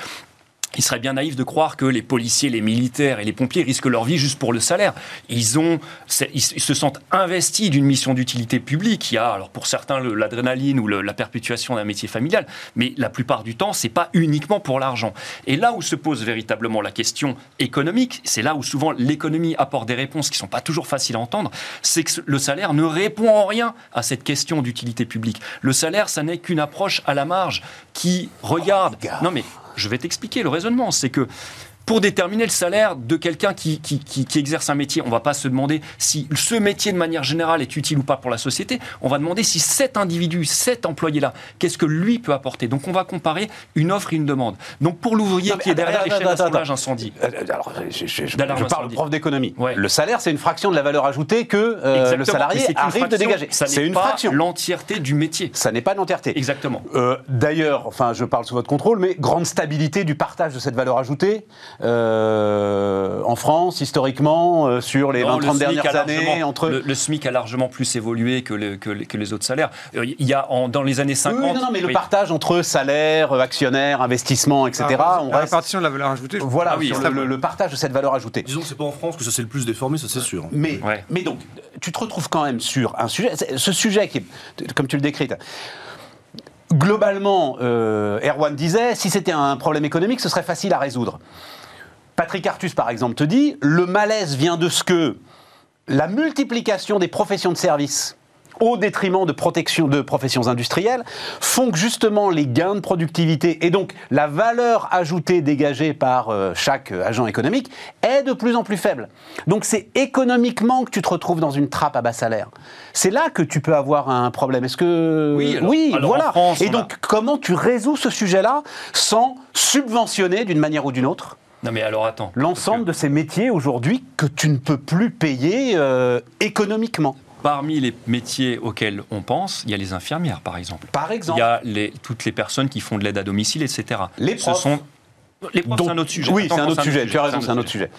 [SPEAKER 2] Il serait bien naïf de croire que les policiers, les militaires et les pompiers risquent leur vie juste pour le salaire. Ils, ont, ils se sentent investis d'une mission d'utilité publique. Il y a, alors pour certains, l'adrénaline ou le- la perpétuation d'un métier familial, mais la plupart du temps, c'est pas uniquement pour l'argent. Et là où se pose véritablement la question économique, c'est là où souvent l'économie apporte des réponses qui sont pas toujours faciles à entendre, c'est que le salaire ne répond en rien à cette question d'utilité publique. Le salaire, ça n'est qu'une approche à la marge qui regarde. non mais je vais t'expliquer le raisonnement. C'est que pour déterminer le salaire de quelqu'un qui, qui, qui- qui exerce un métier, on ne va pas se demander si ce métier de manière générale est utile ou pas pour la société. On va demander si cet individu, cet employé-là, qu'est-ce que lui peut apporter. Donc on va comparer une offre et une demande. Donc pour l'ouvrier qui est derrière les chaînes d'assemblage incendie,
[SPEAKER 1] Euh, Alors, je, je- je- parle prof d'économie.
[SPEAKER 2] Ouais.
[SPEAKER 1] Le salaire, c'est une fraction de la valeur ajoutée que euh, le salarié
[SPEAKER 2] c'est une
[SPEAKER 1] arrive de
[SPEAKER 2] fraction,
[SPEAKER 1] dégager.
[SPEAKER 2] ça
[SPEAKER 1] C'est une
[SPEAKER 2] pas
[SPEAKER 1] fraction.
[SPEAKER 2] l'entièreté du métier.
[SPEAKER 1] Ça n'est pas l'entièreté.
[SPEAKER 2] Exactement.
[SPEAKER 1] Euh, D'ailleurs, enfin, je parle sous votre contrôle, mais grande stabilité du partage de cette valeur ajoutée euh, en France, historiquement, euh, sur les
[SPEAKER 2] Non,
[SPEAKER 1] 20-30
[SPEAKER 2] le SMIC
[SPEAKER 1] dernières
[SPEAKER 2] a
[SPEAKER 1] années, entre.
[SPEAKER 2] le, le SMIC a largement plus évolué que, le- que les- que les autres salaires. Euh, Il y a en- dans les années 50.
[SPEAKER 1] Oui, non, non, mais le partage entre salaire, actionnaire, investissement, etc.
[SPEAKER 4] Ah,
[SPEAKER 1] on
[SPEAKER 4] la
[SPEAKER 1] reste.
[SPEAKER 4] répartition de la valeur ajoutée. je-
[SPEAKER 1] Voilà,
[SPEAKER 2] Ah oui,
[SPEAKER 1] sur le, le- le partage de cette valeur ajoutée.
[SPEAKER 3] Disons que c'est pas en France que ça s'est le plus déformé, ça c'est sûr.
[SPEAKER 1] Mais,
[SPEAKER 2] Ouais.
[SPEAKER 1] mais donc, tu te retrouves quand même sur un sujet, ce sujet qui est, comme tu le décris, globalement, euh, Erwan disait, si c'était un problème économique, ce serait facile à résoudre. Patrick Artus, par exemple, te dit, le malaise vient de ce que la multiplication des professions de service au détriment de protection de professions industrielles font que justement les gains de productivité et donc la valeur ajoutée dégagée par euh, chaque euh, agent économique est de plus en plus faible. Donc c'est économiquement que tu te retrouves dans une trappe à bas salaire. C'est là que tu peux avoir un problème. Est-ce que
[SPEAKER 2] Oui, alors- alors en
[SPEAKER 1] voilà.
[SPEAKER 2] France,
[SPEAKER 1] et
[SPEAKER 2] a-
[SPEAKER 1] donc comment tu résous ce sujet-là sans subventionner d'une manière ou d'une autre?
[SPEAKER 2] Non mais alors attends.
[SPEAKER 1] l'ensemble de ces métiers aujourd'hui que tu ne peux plus payer euh, économiquement
[SPEAKER 2] Parmi les métiers auxquels on pense, il y a les infirmières, par exemple.
[SPEAKER 1] Par exemple.
[SPEAKER 2] Il y a les, toutes les personnes qui font de l'aide à domicile, etc.
[SPEAKER 1] Les
[SPEAKER 2] Ce
[SPEAKER 1] profs.
[SPEAKER 2] sont Les profs, c'est un autre sujet.
[SPEAKER 1] Oui, c'est un autre sujet.
[SPEAKER 2] autre
[SPEAKER 1] Tu as
[SPEAKER 2] sujet,
[SPEAKER 1] raison, c'est un autre sujet.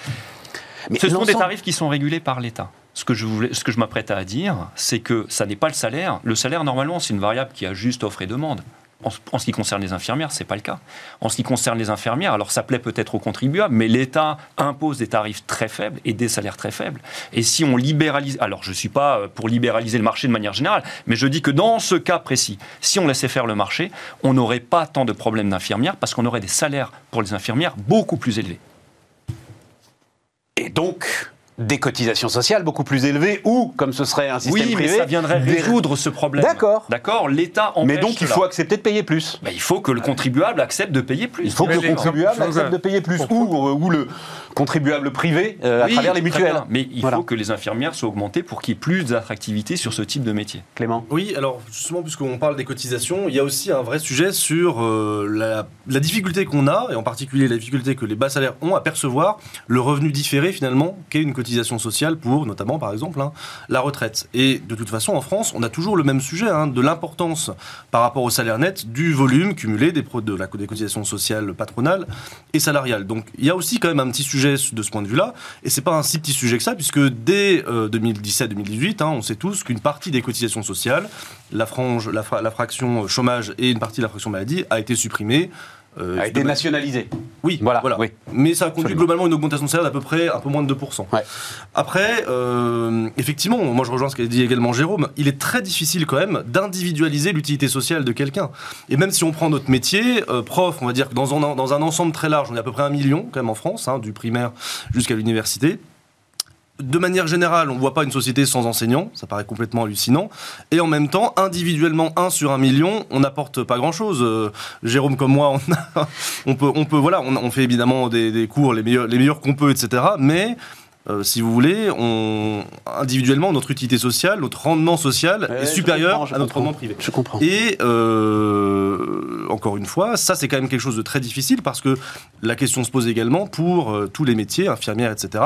[SPEAKER 1] Mais
[SPEAKER 2] Ce sont des tarifs qui sont régulés par l'État. Ce que je voulais, ce que je m'apprête à dire, c'est que ça n'est pas le salaire. Le salaire, normalement, c'est une variable qui a juste offre et demande. En, ce- ce qui concerne les infirmières, c'est pas le cas. En ce qui concerne les infirmières, alors ça plaît peut-être aux contribuables, mais l'État impose des tarifs très faibles et des salaires très faibles. Et si on libéralise, alors je suis pas pour libéraliser le marché de manière générale, mais je dis que dans ce cas précis, si on laissait faire le marché, on n'aurait pas tant de problèmes d'infirmières parce qu'on aurait des salaires pour les infirmières beaucoup plus élevés.
[SPEAKER 1] Et donc, des cotisations sociales beaucoup plus élevées ou, comme ce serait un système
[SPEAKER 2] Oui, mais
[SPEAKER 1] privé,
[SPEAKER 2] ça viendrait
[SPEAKER 1] des-
[SPEAKER 2] résoudre ce problème.
[SPEAKER 1] D'accord.
[SPEAKER 2] D'accord. L'État empêche
[SPEAKER 1] Mais donc, il faut accepter de payer plus.
[SPEAKER 2] Ben, il faut que le contribuable accepte de payer plus.
[SPEAKER 1] Il faut que le contribuable accepte de payer plus. Ou, euh, ou le contribuable privé euh, à
[SPEAKER 2] Oui,
[SPEAKER 1] travers les mutuelles.
[SPEAKER 2] Mais il
[SPEAKER 1] Voilà.
[SPEAKER 2] faut que les infirmières soient augmentées pour qu'il y ait plus d'attractivité sur ce type de métier.
[SPEAKER 1] Clément
[SPEAKER 3] Oui, alors justement, puisqu'on parle des cotisations, il y a aussi un vrai sujet sur euh, la, la difficulté qu'on a, et en particulier la difficulté que les bas salaires ont à percevoir le revenu différé finalement qu'est une cotisation sociale pour, notamment par exemple, hein, la retraite. Et de toute façon, en France, on a toujours le même sujet hein, de l'importance par rapport au salaire net du volume cumulé des, pro- de la, des cotisations sociales patronales et salariales. Donc il y a aussi quand même un petit sujet de ce point de vue-là, et c'est pas un si petit sujet que ça, puisque dès 2017-2018, hein, on sait tous qu'une partie des cotisations sociales, la, frange, la, fra- la fraction chômage et une partie de la fraction maladie, a été supprimée. Euh,
[SPEAKER 1] a été nationalisé.
[SPEAKER 3] oui,
[SPEAKER 1] Voilà,
[SPEAKER 3] voilà.
[SPEAKER 1] oui.
[SPEAKER 3] Mais ça a conduit
[SPEAKER 1] Absolument.
[SPEAKER 3] globalement à une augmentation de salaire d'à peu près un peu moins de 2%.
[SPEAKER 1] Ouais.
[SPEAKER 3] Après, euh, effectivement, moi je rejoins ce qu'a dit également Jérôme, il est très difficile quand même d'individualiser l'utilité sociale de quelqu'un. Et même si on prend notre métier, euh, prof, on va dire que dans un, dans un ensemble très large, on est à peu près un million quand même en France, hein, du primaire jusqu'à l'université. De manière générale, on ne voit pas une société sans enseignants, ça paraît complètement hallucinant. Et en même temps, individuellement, un sur un million, on n'apporte pas grand-chose. Euh, Jérôme comme moi, on, a- on peut, on peut, voilà, on, on fait évidemment des, cours les meilleurs, les meilleurs qu'on peut, etc. Mais euh, si vous voulez, on, individuellement, notre utilité sociale, notre rendement social
[SPEAKER 1] Ouais,
[SPEAKER 3] est supérieur à notre rendement privé.
[SPEAKER 1] Je comprends.
[SPEAKER 3] Et euh, encore une fois, ça c'est quand même quelque chose de très difficile parce que la question se pose également pour euh, tous les métiers, infirmières, etc.,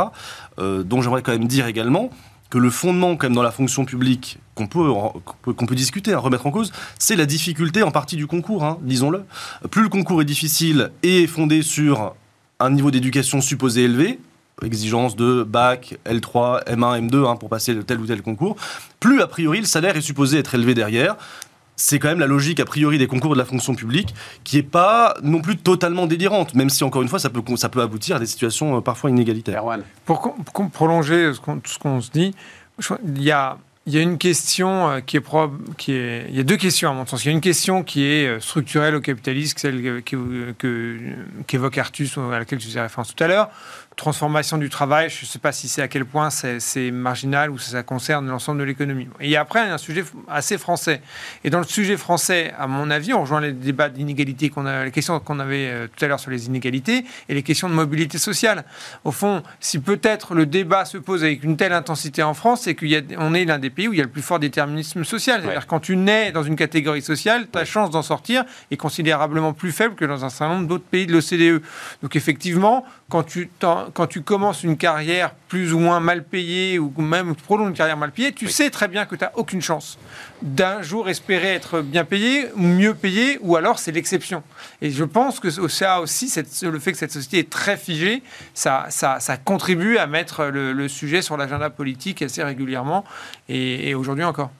[SPEAKER 3] euh, dont j'aimerais quand même dire également que le fondement quand même dans la fonction publique qu'on peut, qu'on peut, qu'on peut discuter, hein, remettre en cause, c'est la difficulté en partie du concours, hein, disons-le. Plus le concours est difficile et est fondé sur un niveau d'éducation supposé élevé, exigence de bac, L3, M1, M2 hein, pour passer de tel ou tel concours, plus a priori le salaire est supposé être élevé derrière. C'est quand même la logique a priori des concours de la fonction publique qui n'est pas non plus totalement délirante, même si encore une fois ça peut, ça peut aboutir à des situations euh, parfois inégalitaires.
[SPEAKER 1] Erwan.
[SPEAKER 4] Pour, pour prolonger ce qu'on- tout ce qu'on se dit, je il y a, il y a une question euh, qui est prob- qui est, il y a deux questions à mon sens. Il y a une question qui est euh, structurelle au capitalisme, celle que- que- qu'évoque Artus, à laquelle tu faisais référence tout à l'heure. Transformation du travail, je ne sais pas si c'est à quel point c'est marginal ou si ça concerne l'ensemble de l'économie. Et après, il y a un sujet assez français. Et dans le sujet français, à mon avis, on rejoint les débats d'inégalité qu'on a, les questions qu'on avait euh, tout à l'heure sur les inégalités et les questions de mobilité sociale. Au fond, si peut-être le débat se pose avec une telle intensité en France, c'est qu'on est l'un des pays où il y a le plus fort déterminisme social. C'est-à-dire
[SPEAKER 1] Ouais.
[SPEAKER 4] quand tu nais dans une catégorie sociale, ta chance d'en sortir est considérablement plus faible que dans un certain nombre d'autres pays de l'OCDE. Donc effectivement, quand tu, quand tu commences une carrière plus ou moins mal payée ou même prolonges une carrière mal payée, tu sais très bien que tu n'as aucune chance d'un jour espérer être bien payé ou mieux payé ou alors c'est l'exception. Et je pense que ça aussi, le fait que cette société est très figée, ça, ça, ça contribue à mettre le, le sujet sur l'agenda politique assez régulièrement et, et aujourd'hui encore.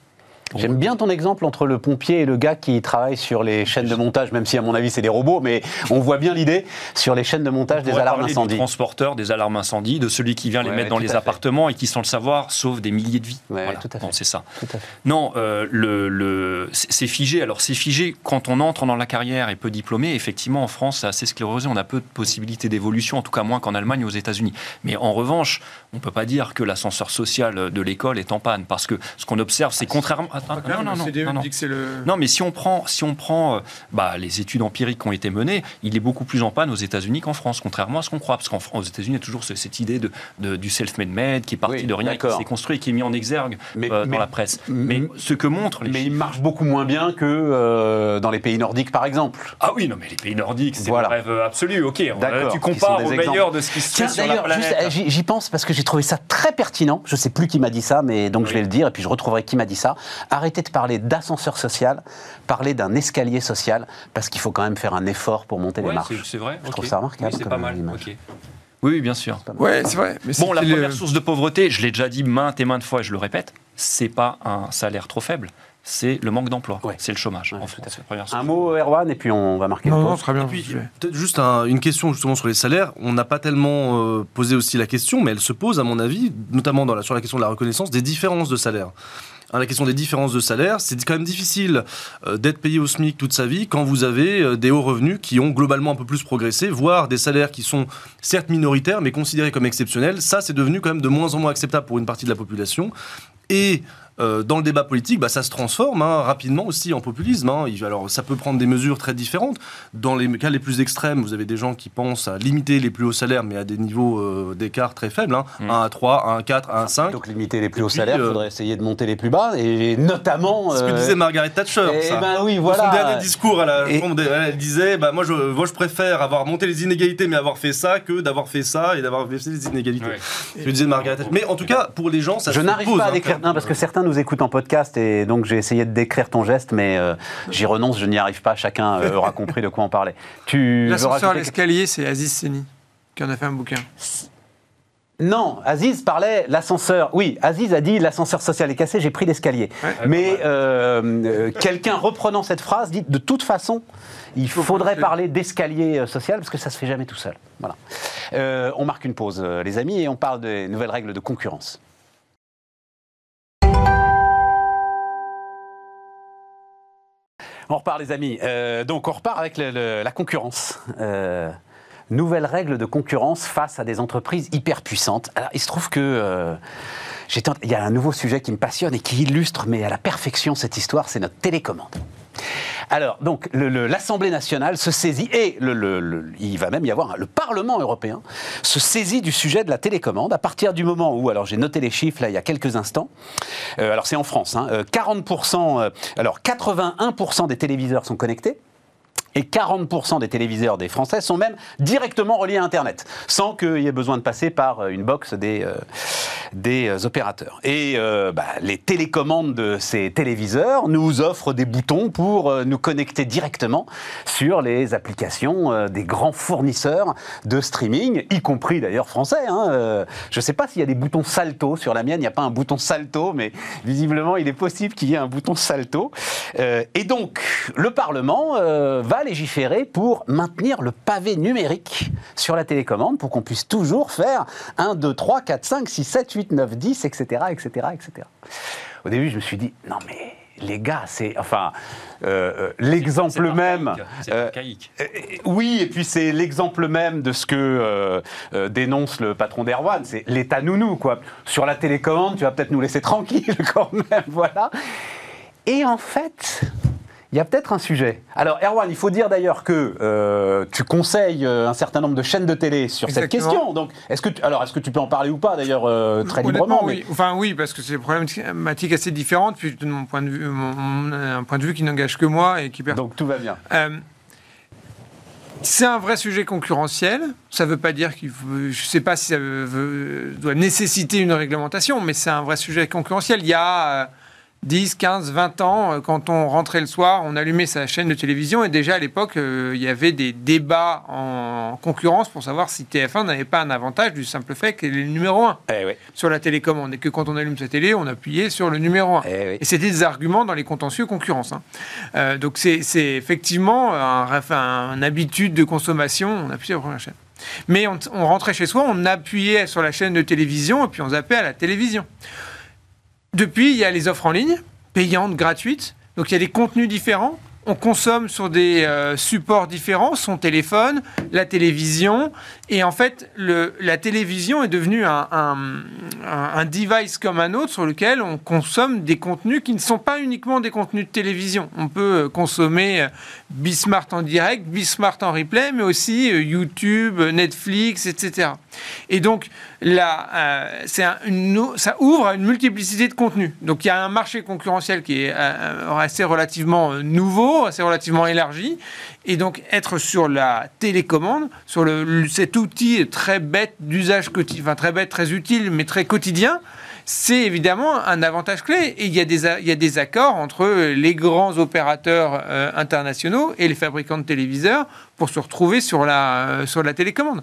[SPEAKER 1] J'aime bien ton exemple entre le pompier et le gars qui travaille sur les chaînes de montage, même si à mon avis c'est des robots, mais on voit bien l'idée sur les chaînes de montage
[SPEAKER 2] On
[SPEAKER 1] des alarmes
[SPEAKER 2] parler
[SPEAKER 1] incendie.
[SPEAKER 2] Du transporteur des alarmes incendie, de celui qui vient les
[SPEAKER 1] Ouais,
[SPEAKER 2] mettre dans les
[SPEAKER 1] fait.
[SPEAKER 2] appartements et qui, sans le savoir, sauve des milliers de vies.
[SPEAKER 1] Ouais,
[SPEAKER 2] Voilà.
[SPEAKER 1] tout à fait.
[SPEAKER 2] Bon, c'est ça.
[SPEAKER 1] Tout à fait.
[SPEAKER 2] Non, euh, le, le- c'est figé. Alors, c'est figé quand on entre dans la carrière et peu diplômé. Effectivement, en France, c'est assez sclérosé. On a peu de possibilités d'évolution, en tout cas moins qu'en Allemagne ou aux États-Unis. Mais en revanche, on ne peut pas dire que l'ascenseur social de l'école est en panne. Parce que ce qu'on observe, c'est contrairement. Attends, non, non, non,
[SPEAKER 4] Le CDE
[SPEAKER 2] non, non.
[SPEAKER 4] dit que c'est le...
[SPEAKER 2] Non, mais si on prend, si on prend euh, bah, les études empiriques qui ont été menées, il est beaucoup plus en panne aux États-Unis qu'en France, contrairement à ce qu'on croit. Parce qu'aux États-Unis, il y a toujours ce- cette idée de, de- du self-made man qui est parti
[SPEAKER 1] Oui,
[SPEAKER 2] de rien, qui s'est construit et qui est mis en exergue
[SPEAKER 1] Mais-
[SPEAKER 2] euh,
[SPEAKER 1] mais-
[SPEAKER 2] dans la presse. mais- ce que montrent les
[SPEAKER 1] Mais il marche beaucoup moins bien que euh, dans les pays nordiques, par exemple.
[SPEAKER 2] Ah oui, non, mais les pays nordiques, c'est
[SPEAKER 1] Voilà.
[SPEAKER 2] le rêve absolu. Ok, on-
[SPEAKER 1] D'accord,
[SPEAKER 2] tu compares au meilleur de ce qui se
[SPEAKER 1] Tiens,
[SPEAKER 2] fait sur la
[SPEAKER 1] d'ailleurs,
[SPEAKER 2] planète.
[SPEAKER 1] juste, euh, j'y j'y pense parce que j'ai trouvé ça très pertinent. Je sais plus qui m'a dit ça, mais donc je vais le dire et puis je retrouverai qui m'a dit ça. Arrêtez de parler d'ascenseur social, parlez d'un escalier social, parce qu'il faut quand même faire un effort pour monter les marches.
[SPEAKER 2] c'est- c'est vrai.
[SPEAKER 1] Je
[SPEAKER 2] ok.
[SPEAKER 1] trouve ça remarquable
[SPEAKER 2] Oui, c'est pas mal.
[SPEAKER 1] image.
[SPEAKER 2] ok. Oui, oui, bien sûr.
[SPEAKER 4] Ouais, c'est vrai. Mais
[SPEAKER 2] Bon, la
[SPEAKER 4] le-
[SPEAKER 2] première source de pauvreté, je l'ai déjà dit maintes et maintes fois, et je le répète, c'est pas un salaire trop faible, c'est le manque d'emploi,
[SPEAKER 1] Ouais.
[SPEAKER 2] c'est le chômage
[SPEAKER 1] Ouais,
[SPEAKER 2] en
[SPEAKER 1] fait.
[SPEAKER 2] la première source.
[SPEAKER 1] Un mot, Erwan, et puis on va marquer
[SPEAKER 4] Non,
[SPEAKER 1] le
[SPEAKER 4] non, très bien.
[SPEAKER 3] Puis, juste un- une question justement sur les salaires. On n'a pas tellement euh, posé aussi la question, mais elle se pose à mon avis, notamment dans la- sur la question de la reconnaissance des différences de salaire. Hein, la question des différences de salaire, c'est quand même difficile euh, d'être payé au SMIC toute sa vie quand vous avez euh, des hauts revenus qui ont globalement un peu plus progressé, voire des salaires qui sont certes minoritaires mais considérés comme exceptionnels. Ça, c'est devenu quand même de moins en moins acceptable pour une partie de la population. Et euh, dans le débat politique, bah, ça se transforme hein, rapidement aussi en populisme. hein. Alors, ça peut prendre des mesures très différentes. Dans les cas les plus extrêmes, vous avez des gens qui pensent à limiter les plus hauts salaires, mais à des niveaux euh, d'écart très faibles. Hein.
[SPEAKER 2] Mm.
[SPEAKER 3] 1 à 3, 1 à 4, 1 à 5.
[SPEAKER 1] Donc limiter les plus
[SPEAKER 3] Et
[SPEAKER 1] hauts
[SPEAKER 3] puis,
[SPEAKER 1] salaires, il
[SPEAKER 3] euh,
[SPEAKER 1] faudrait essayer de monter les plus bas, et notamment...
[SPEAKER 3] C'est ce que disait Margaret Thatcher.
[SPEAKER 1] eh
[SPEAKER 3] ça.
[SPEAKER 1] ben oui,
[SPEAKER 3] Dans
[SPEAKER 1] voilà.
[SPEAKER 3] son dernier discours à la
[SPEAKER 1] Et-
[SPEAKER 3] elle disait bah, moi, je, moi je préfère avoir monté les inégalités mais avoir fait ça que d'avoir fait ça et d'avoir baissé les inégalités.
[SPEAKER 2] Ouais.
[SPEAKER 3] Ce que disait Margaret Thatcher. Mais en tout cas, pour les gens, ça
[SPEAKER 1] je
[SPEAKER 3] se
[SPEAKER 1] n'arrive pas à
[SPEAKER 3] hein,
[SPEAKER 1] décrire, non, parce que certains nous écoutent en podcast et donc j'ai essayé de décrire ton geste, mais euh, j'y renonce, je n'y arrive pas. Chacun euh, aura compris de quoi on parlait. Tu
[SPEAKER 4] L'ascenseur à l'escalier, c'est Aziz Seni qui en a fait un bouquin.
[SPEAKER 1] Non, Aziz parlait l'ascenseur. Oui, Aziz a dit l'ascenseur social est cassé, j'ai pris l'escalier.
[SPEAKER 4] Ouais.
[SPEAKER 1] Mais euh, euh, quelqu'un reprenant cette phrase dit de toute façon, il faudrait parler d'escalier social parce que ça se fait jamais tout seul. Voilà. Euh, on marque une pause, les amis, et on parle des nouvelles règles de concurrence. On repart, les amis. Euh, donc, on repart avec la concurrence. Euh, nouvelles règles de concurrence face à des entreprises hyper puissantes. Alors, il se trouve que euh, il y a un nouveau sujet qui me passionne et qui illustre, mais à la perfection, cette histoire, c'est notre télécommande. Alors, donc, l'Assemblée nationale se saisit, et il va même y avoir, le Parlement européen se saisit du sujet de la télécommande à partir du moment où, alors j'ai noté les chiffres là il y a quelques instants, Euh, alors c'est en France, hein, euh, 40%, euh, alors 81% des téléviseurs sont connectés. Et 40% des téléviseurs des Français sont même directement reliés à Internet, sans qu'il y ait besoin de passer par euh, une box des, euh, des euh, opérateurs. Et bah, les télécommandes de ces téléviseurs nous offrent des boutons pour nous connecter directement sur les applications des grands fournisseurs de streaming, y compris d'ailleurs français. hein. Je ne sais pas s'il y a des boutons salto sur la mienne, il n'y a pas un bouton salto, mais visiblement il est possible qu'il y ait un bouton salto. Et donc, le Parlement euh, va légiférer pour maintenir le pavé numérique sur la télécommande pour qu'on puisse toujours faire 1, 2, 3, 4, 5, 6, 7, 8, 9, 10, etc. etc., etc. Au début, je me suis dit, non mais les gars, c'est... Enfin, euh, euh, l'exemple même...
[SPEAKER 2] C'est
[SPEAKER 1] euh,
[SPEAKER 2] archaïque.
[SPEAKER 1] euh, Oui, et puis c'est l'exemple même de ce que euh, euh, dénonce le patron d'Erwan, c'est l'État nounou, quoi. Sur la télécommande, tu vas peut-être nous laisser tranquille quand même, voilà. Et en fait, il y a peut-être un sujet. Alors, Erwan, il faut dire d'ailleurs que euh, tu conseilles euh, un certain nombre de chaînes de télé sur cette question. Donc, est-ce que tu, alors, est-ce que tu peux en parler ou pas d'ailleurs euh, très librement
[SPEAKER 4] oui. Enfin, oui, parce que c'est des problématiques assez différentes, puis de mon point de vue, mon- mon- un point de vue qui n'engage que moi et qui
[SPEAKER 1] mais- Donc tout va bien.
[SPEAKER 4] Euh, c'est un vrai sujet concurrentiel. Ça ne veut pas dire qu'il faut. Je ne sais pas si ça veut- veut- doit nécessiter une réglementation, mais c'est un vrai sujet concurrentiel. Il y a 10, 15, 20 ans, euh, quand on rentrait le soir, on allumait sa chaîne de télévision et déjà à l'époque, euh, il y avait des débats en concurrence pour savoir si TF1 n'avait pas un avantage du simple fait qu'elle est le numéro 1
[SPEAKER 1] Eh oui.
[SPEAKER 4] sur la télécommande et que quand on allume sa télé, on appuyait sur le numéro 1.
[SPEAKER 1] Eh oui.
[SPEAKER 4] Et c'était des arguments dans les contentieux concurrence. hein. Euh, donc c'est c'est effectivement un, enfin, une habitude de consommation, on appuie sur la première chaîne. Mais on, on rentrait chez soi, on appuyait sur la chaîne de télévision et puis on zappait à la télévision. Depuis, il y a les offres en ligne, payantes, gratuites. Donc il y a des contenus différents. On consomme sur des euh, supports différents, son téléphone, la télévision. Et en fait, la télévision est devenue un, device comme un autre sur lequel on consomme des contenus qui ne sont pas uniquement des contenus de télévision. On peut euh, consommer euh, Bismart en direct, Bismart en replay, mais aussi YouTube, Netflix, etc. Et donc, là, euh, ça ouvre à une multiplicité de contenus. Donc, il y a un marché concurrentiel qui est euh, assez relativement euh, nouveau, assez relativement élargi. Et donc, être sur la télécommande, sur cet outil très bête d'usage quotidien, très bête, très utile, mais très quotidien, c'est évidemment un avantage clé. Et il y, a des, accords entre les grands opérateurs euh, internationaux et les fabricants de téléviseurs pour se retrouver la, euh, sur la télécommande.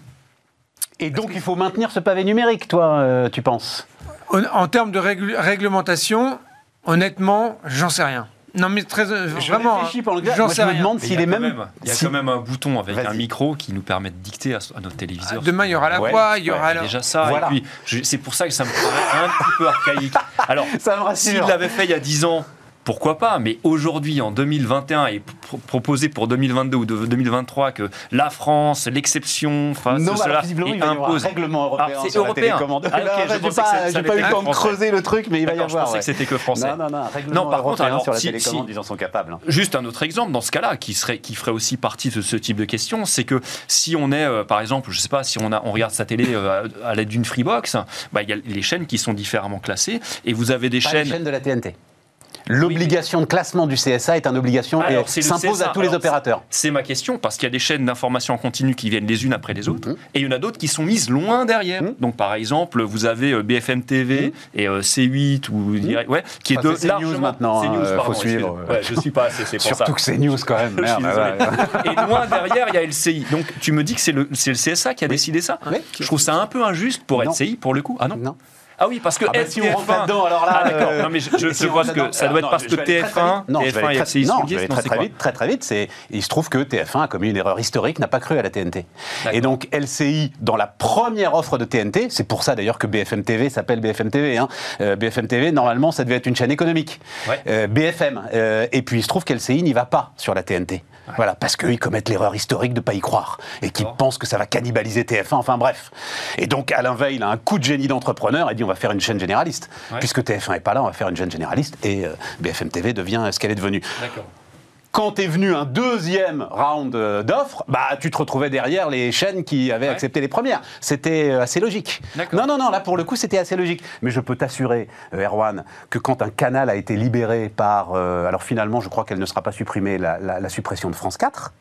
[SPEAKER 1] Et donc il faut maintenir ce pavé numérique, toi, euh, tu penses?
[SPEAKER 4] En, en termes de régl- réglementation, honnêtement, j'en sais rien. Non, mais très, euh,
[SPEAKER 1] Je
[SPEAKER 4] vraiment,
[SPEAKER 1] réfléchis pendant que-
[SPEAKER 4] j'en
[SPEAKER 1] Moi,
[SPEAKER 4] sais
[SPEAKER 1] je me
[SPEAKER 4] rien.
[SPEAKER 1] demande s'il
[SPEAKER 2] il y a
[SPEAKER 1] est
[SPEAKER 2] quand
[SPEAKER 1] même.
[SPEAKER 2] Il y a
[SPEAKER 1] si-
[SPEAKER 2] quand même un bouton avec un micro qui nous permet de dicter à, à notre téléviseur.
[SPEAKER 4] Demain, il y aura la
[SPEAKER 1] Ouais.
[SPEAKER 4] voix, il y aura
[SPEAKER 2] Ouais,
[SPEAKER 4] la-
[SPEAKER 2] déjà ça.
[SPEAKER 1] Voilà.
[SPEAKER 2] Et puis, c'est pour ça que ça me paraît un petit peu archaïque. Alors,
[SPEAKER 1] Ça me
[SPEAKER 2] s'il l'avait fait il y a 10 ans, pourquoi pas Mais aujourd'hui, en 2021, et pro- proposé pour 2022 ou de- 2023 que la France, l'exception, fasse
[SPEAKER 1] non,
[SPEAKER 2] cela
[SPEAKER 1] il avoir un
[SPEAKER 2] impose.
[SPEAKER 1] règlement européen
[SPEAKER 2] c'est européen. Ah,
[SPEAKER 1] j'ai pas,
[SPEAKER 2] ça-
[SPEAKER 1] eu le temps de creuser le truc, mais il va y
[SPEAKER 2] D'accord, je
[SPEAKER 1] avoir.
[SPEAKER 2] pensais
[SPEAKER 1] ouais.
[SPEAKER 2] que c'était que français.
[SPEAKER 1] Non, non, non, règlement
[SPEAKER 2] Non, par contre, alors,
[SPEAKER 1] sur la
[SPEAKER 2] si-
[SPEAKER 1] télécommande,
[SPEAKER 2] si-
[SPEAKER 1] ils en sont capables. hein.
[SPEAKER 2] Juste un autre exemple dans ce cas-là qui serait qui ferait aussi partie de ce type de question, c'est que si on est euh, par exemple, je sais pas, si on a on regarde sa télé euh, à, l'aide d'une Freebox, bah, il y a les chaînes qui sont différemment classées et vous avez des
[SPEAKER 1] Pas les
[SPEAKER 2] chaînes
[SPEAKER 1] chaînes de la TNT. L'obligation de classement du CSA est une obligation et s'impose à tous les opérateurs.
[SPEAKER 2] C'est ma question, parce qu'il y a des chaînes d'information en continu qui viennent les unes après les autres,
[SPEAKER 1] Mhm.
[SPEAKER 2] et il y en a d'autres qui sont mises loin derrière.
[SPEAKER 1] Mhm.
[SPEAKER 2] Donc, par exemple, vous avez euh, BFM TV et euh, C8, ou, ouais, qui est de
[SPEAKER 1] c'est CNews
[SPEAKER 2] largement...
[SPEAKER 1] maintenant,
[SPEAKER 2] CNews,
[SPEAKER 1] hein, euh, faut suivre.
[SPEAKER 2] Ouais, je suis pas assez, c'est pour ça.
[SPEAKER 1] Surtout que c'est news quand même. Merde, ouais.
[SPEAKER 2] Et loin derrière, il y a LCI. Donc, tu me dis que c'est le, CSA qui a décidé ça
[SPEAKER 1] Oui.
[SPEAKER 2] Je trouve ça un peu injuste pour
[SPEAKER 1] Non.
[SPEAKER 2] LCI, pour le coup. Ah non
[SPEAKER 1] Non.
[SPEAKER 2] Ah oui, parce que
[SPEAKER 1] Ah bah, si on rentre
[SPEAKER 2] TF1
[SPEAKER 1] là-dedans, alors là.
[SPEAKER 2] Ah d'accord,
[SPEAKER 1] euh,
[SPEAKER 2] non mais je, je,
[SPEAKER 1] si
[SPEAKER 2] je
[SPEAKER 1] on
[SPEAKER 2] vois que ça doit être parce que
[SPEAKER 1] vais aller très, très
[SPEAKER 2] TF1,
[SPEAKER 1] vite. Non, je vais
[SPEAKER 2] TF1
[SPEAKER 1] aller
[SPEAKER 2] et LCI
[SPEAKER 1] non, je vais aller très très vite, très très vite. C'est, il se trouve que TF1 a commis une erreur historique, n'a pas cru à la TNT. Et donc LCI, dans la première offre de TNT, c'est pour ça d'ailleurs que BFM TV s'appelle BFM TV. Hein. Euh, BFM TV, normalement, ça devait être une chaîne économique.
[SPEAKER 2] Ouais.
[SPEAKER 1] Euh, BFM. et puis il se trouve qu'LCI n'y va pas sur la TNT. Voilà, parce qu'ils commettent l'erreur historique de ne pas y croire et qu'ils pensent que ça va cannibaliser TF1. Enfin bref. Et donc Alain Veil a un coup de génie d'entrepreneur et dit on va faire une chaîne généraliste.
[SPEAKER 2] Ouais.
[SPEAKER 1] Puisque TF1 n'est pas là, on va faire une chaîne généraliste et euh, BFM TV devient ce qu'elle est devenue
[SPEAKER 2] D'accord.
[SPEAKER 1] Quand est venu un deuxième round euh, d'offres, bah tu te retrouvais derrière les chaînes qui avaient
[SPEAKER 2] Ouais.
[SPEAKER 1] accepté les premières. C'était euh, assez logique. Non, non, non, là pour le coup c'était assez logique. Mais je peux t'assurer, euh, Erwan, que quand un canal a été libéré par... euh, alors finalement, je crois qu'elle ne sera pas supprimée, la, la- la suppression de France 4.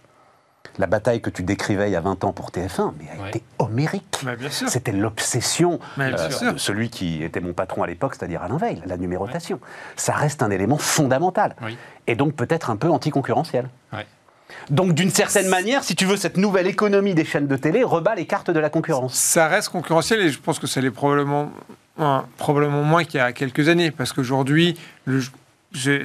[SPEAKER 1] La bataille que tu décrivais il y a 20 ans pour TF1, mais a
[SPEAKER 2] Ouais.
[SPEAKER 1] été homérique. C'était l'obsession euh, de celui qui était mon patron à l'époque, c'est-à-dire Alain Veil, la numérotation. Ça reste un élément fondamental.
[SPEAKER 2] Oui.
[SPEAKER 1] Et donc peut-être un peu anticoncurrentiel.
[SPEAKER 2] Ouais.
[SPEAKER 1] Donc d'une certaine manière, si tu veux, cette nouvelle économie des chaînes de télé rebat les cartes de la concurrence.
[SPEAKER 4] Ça reste concurrentiel et je pense que ça l'est probablement, hein, probablement moins qu'il y a quelques années. Parce qu'aujourd'hui, le- j'ai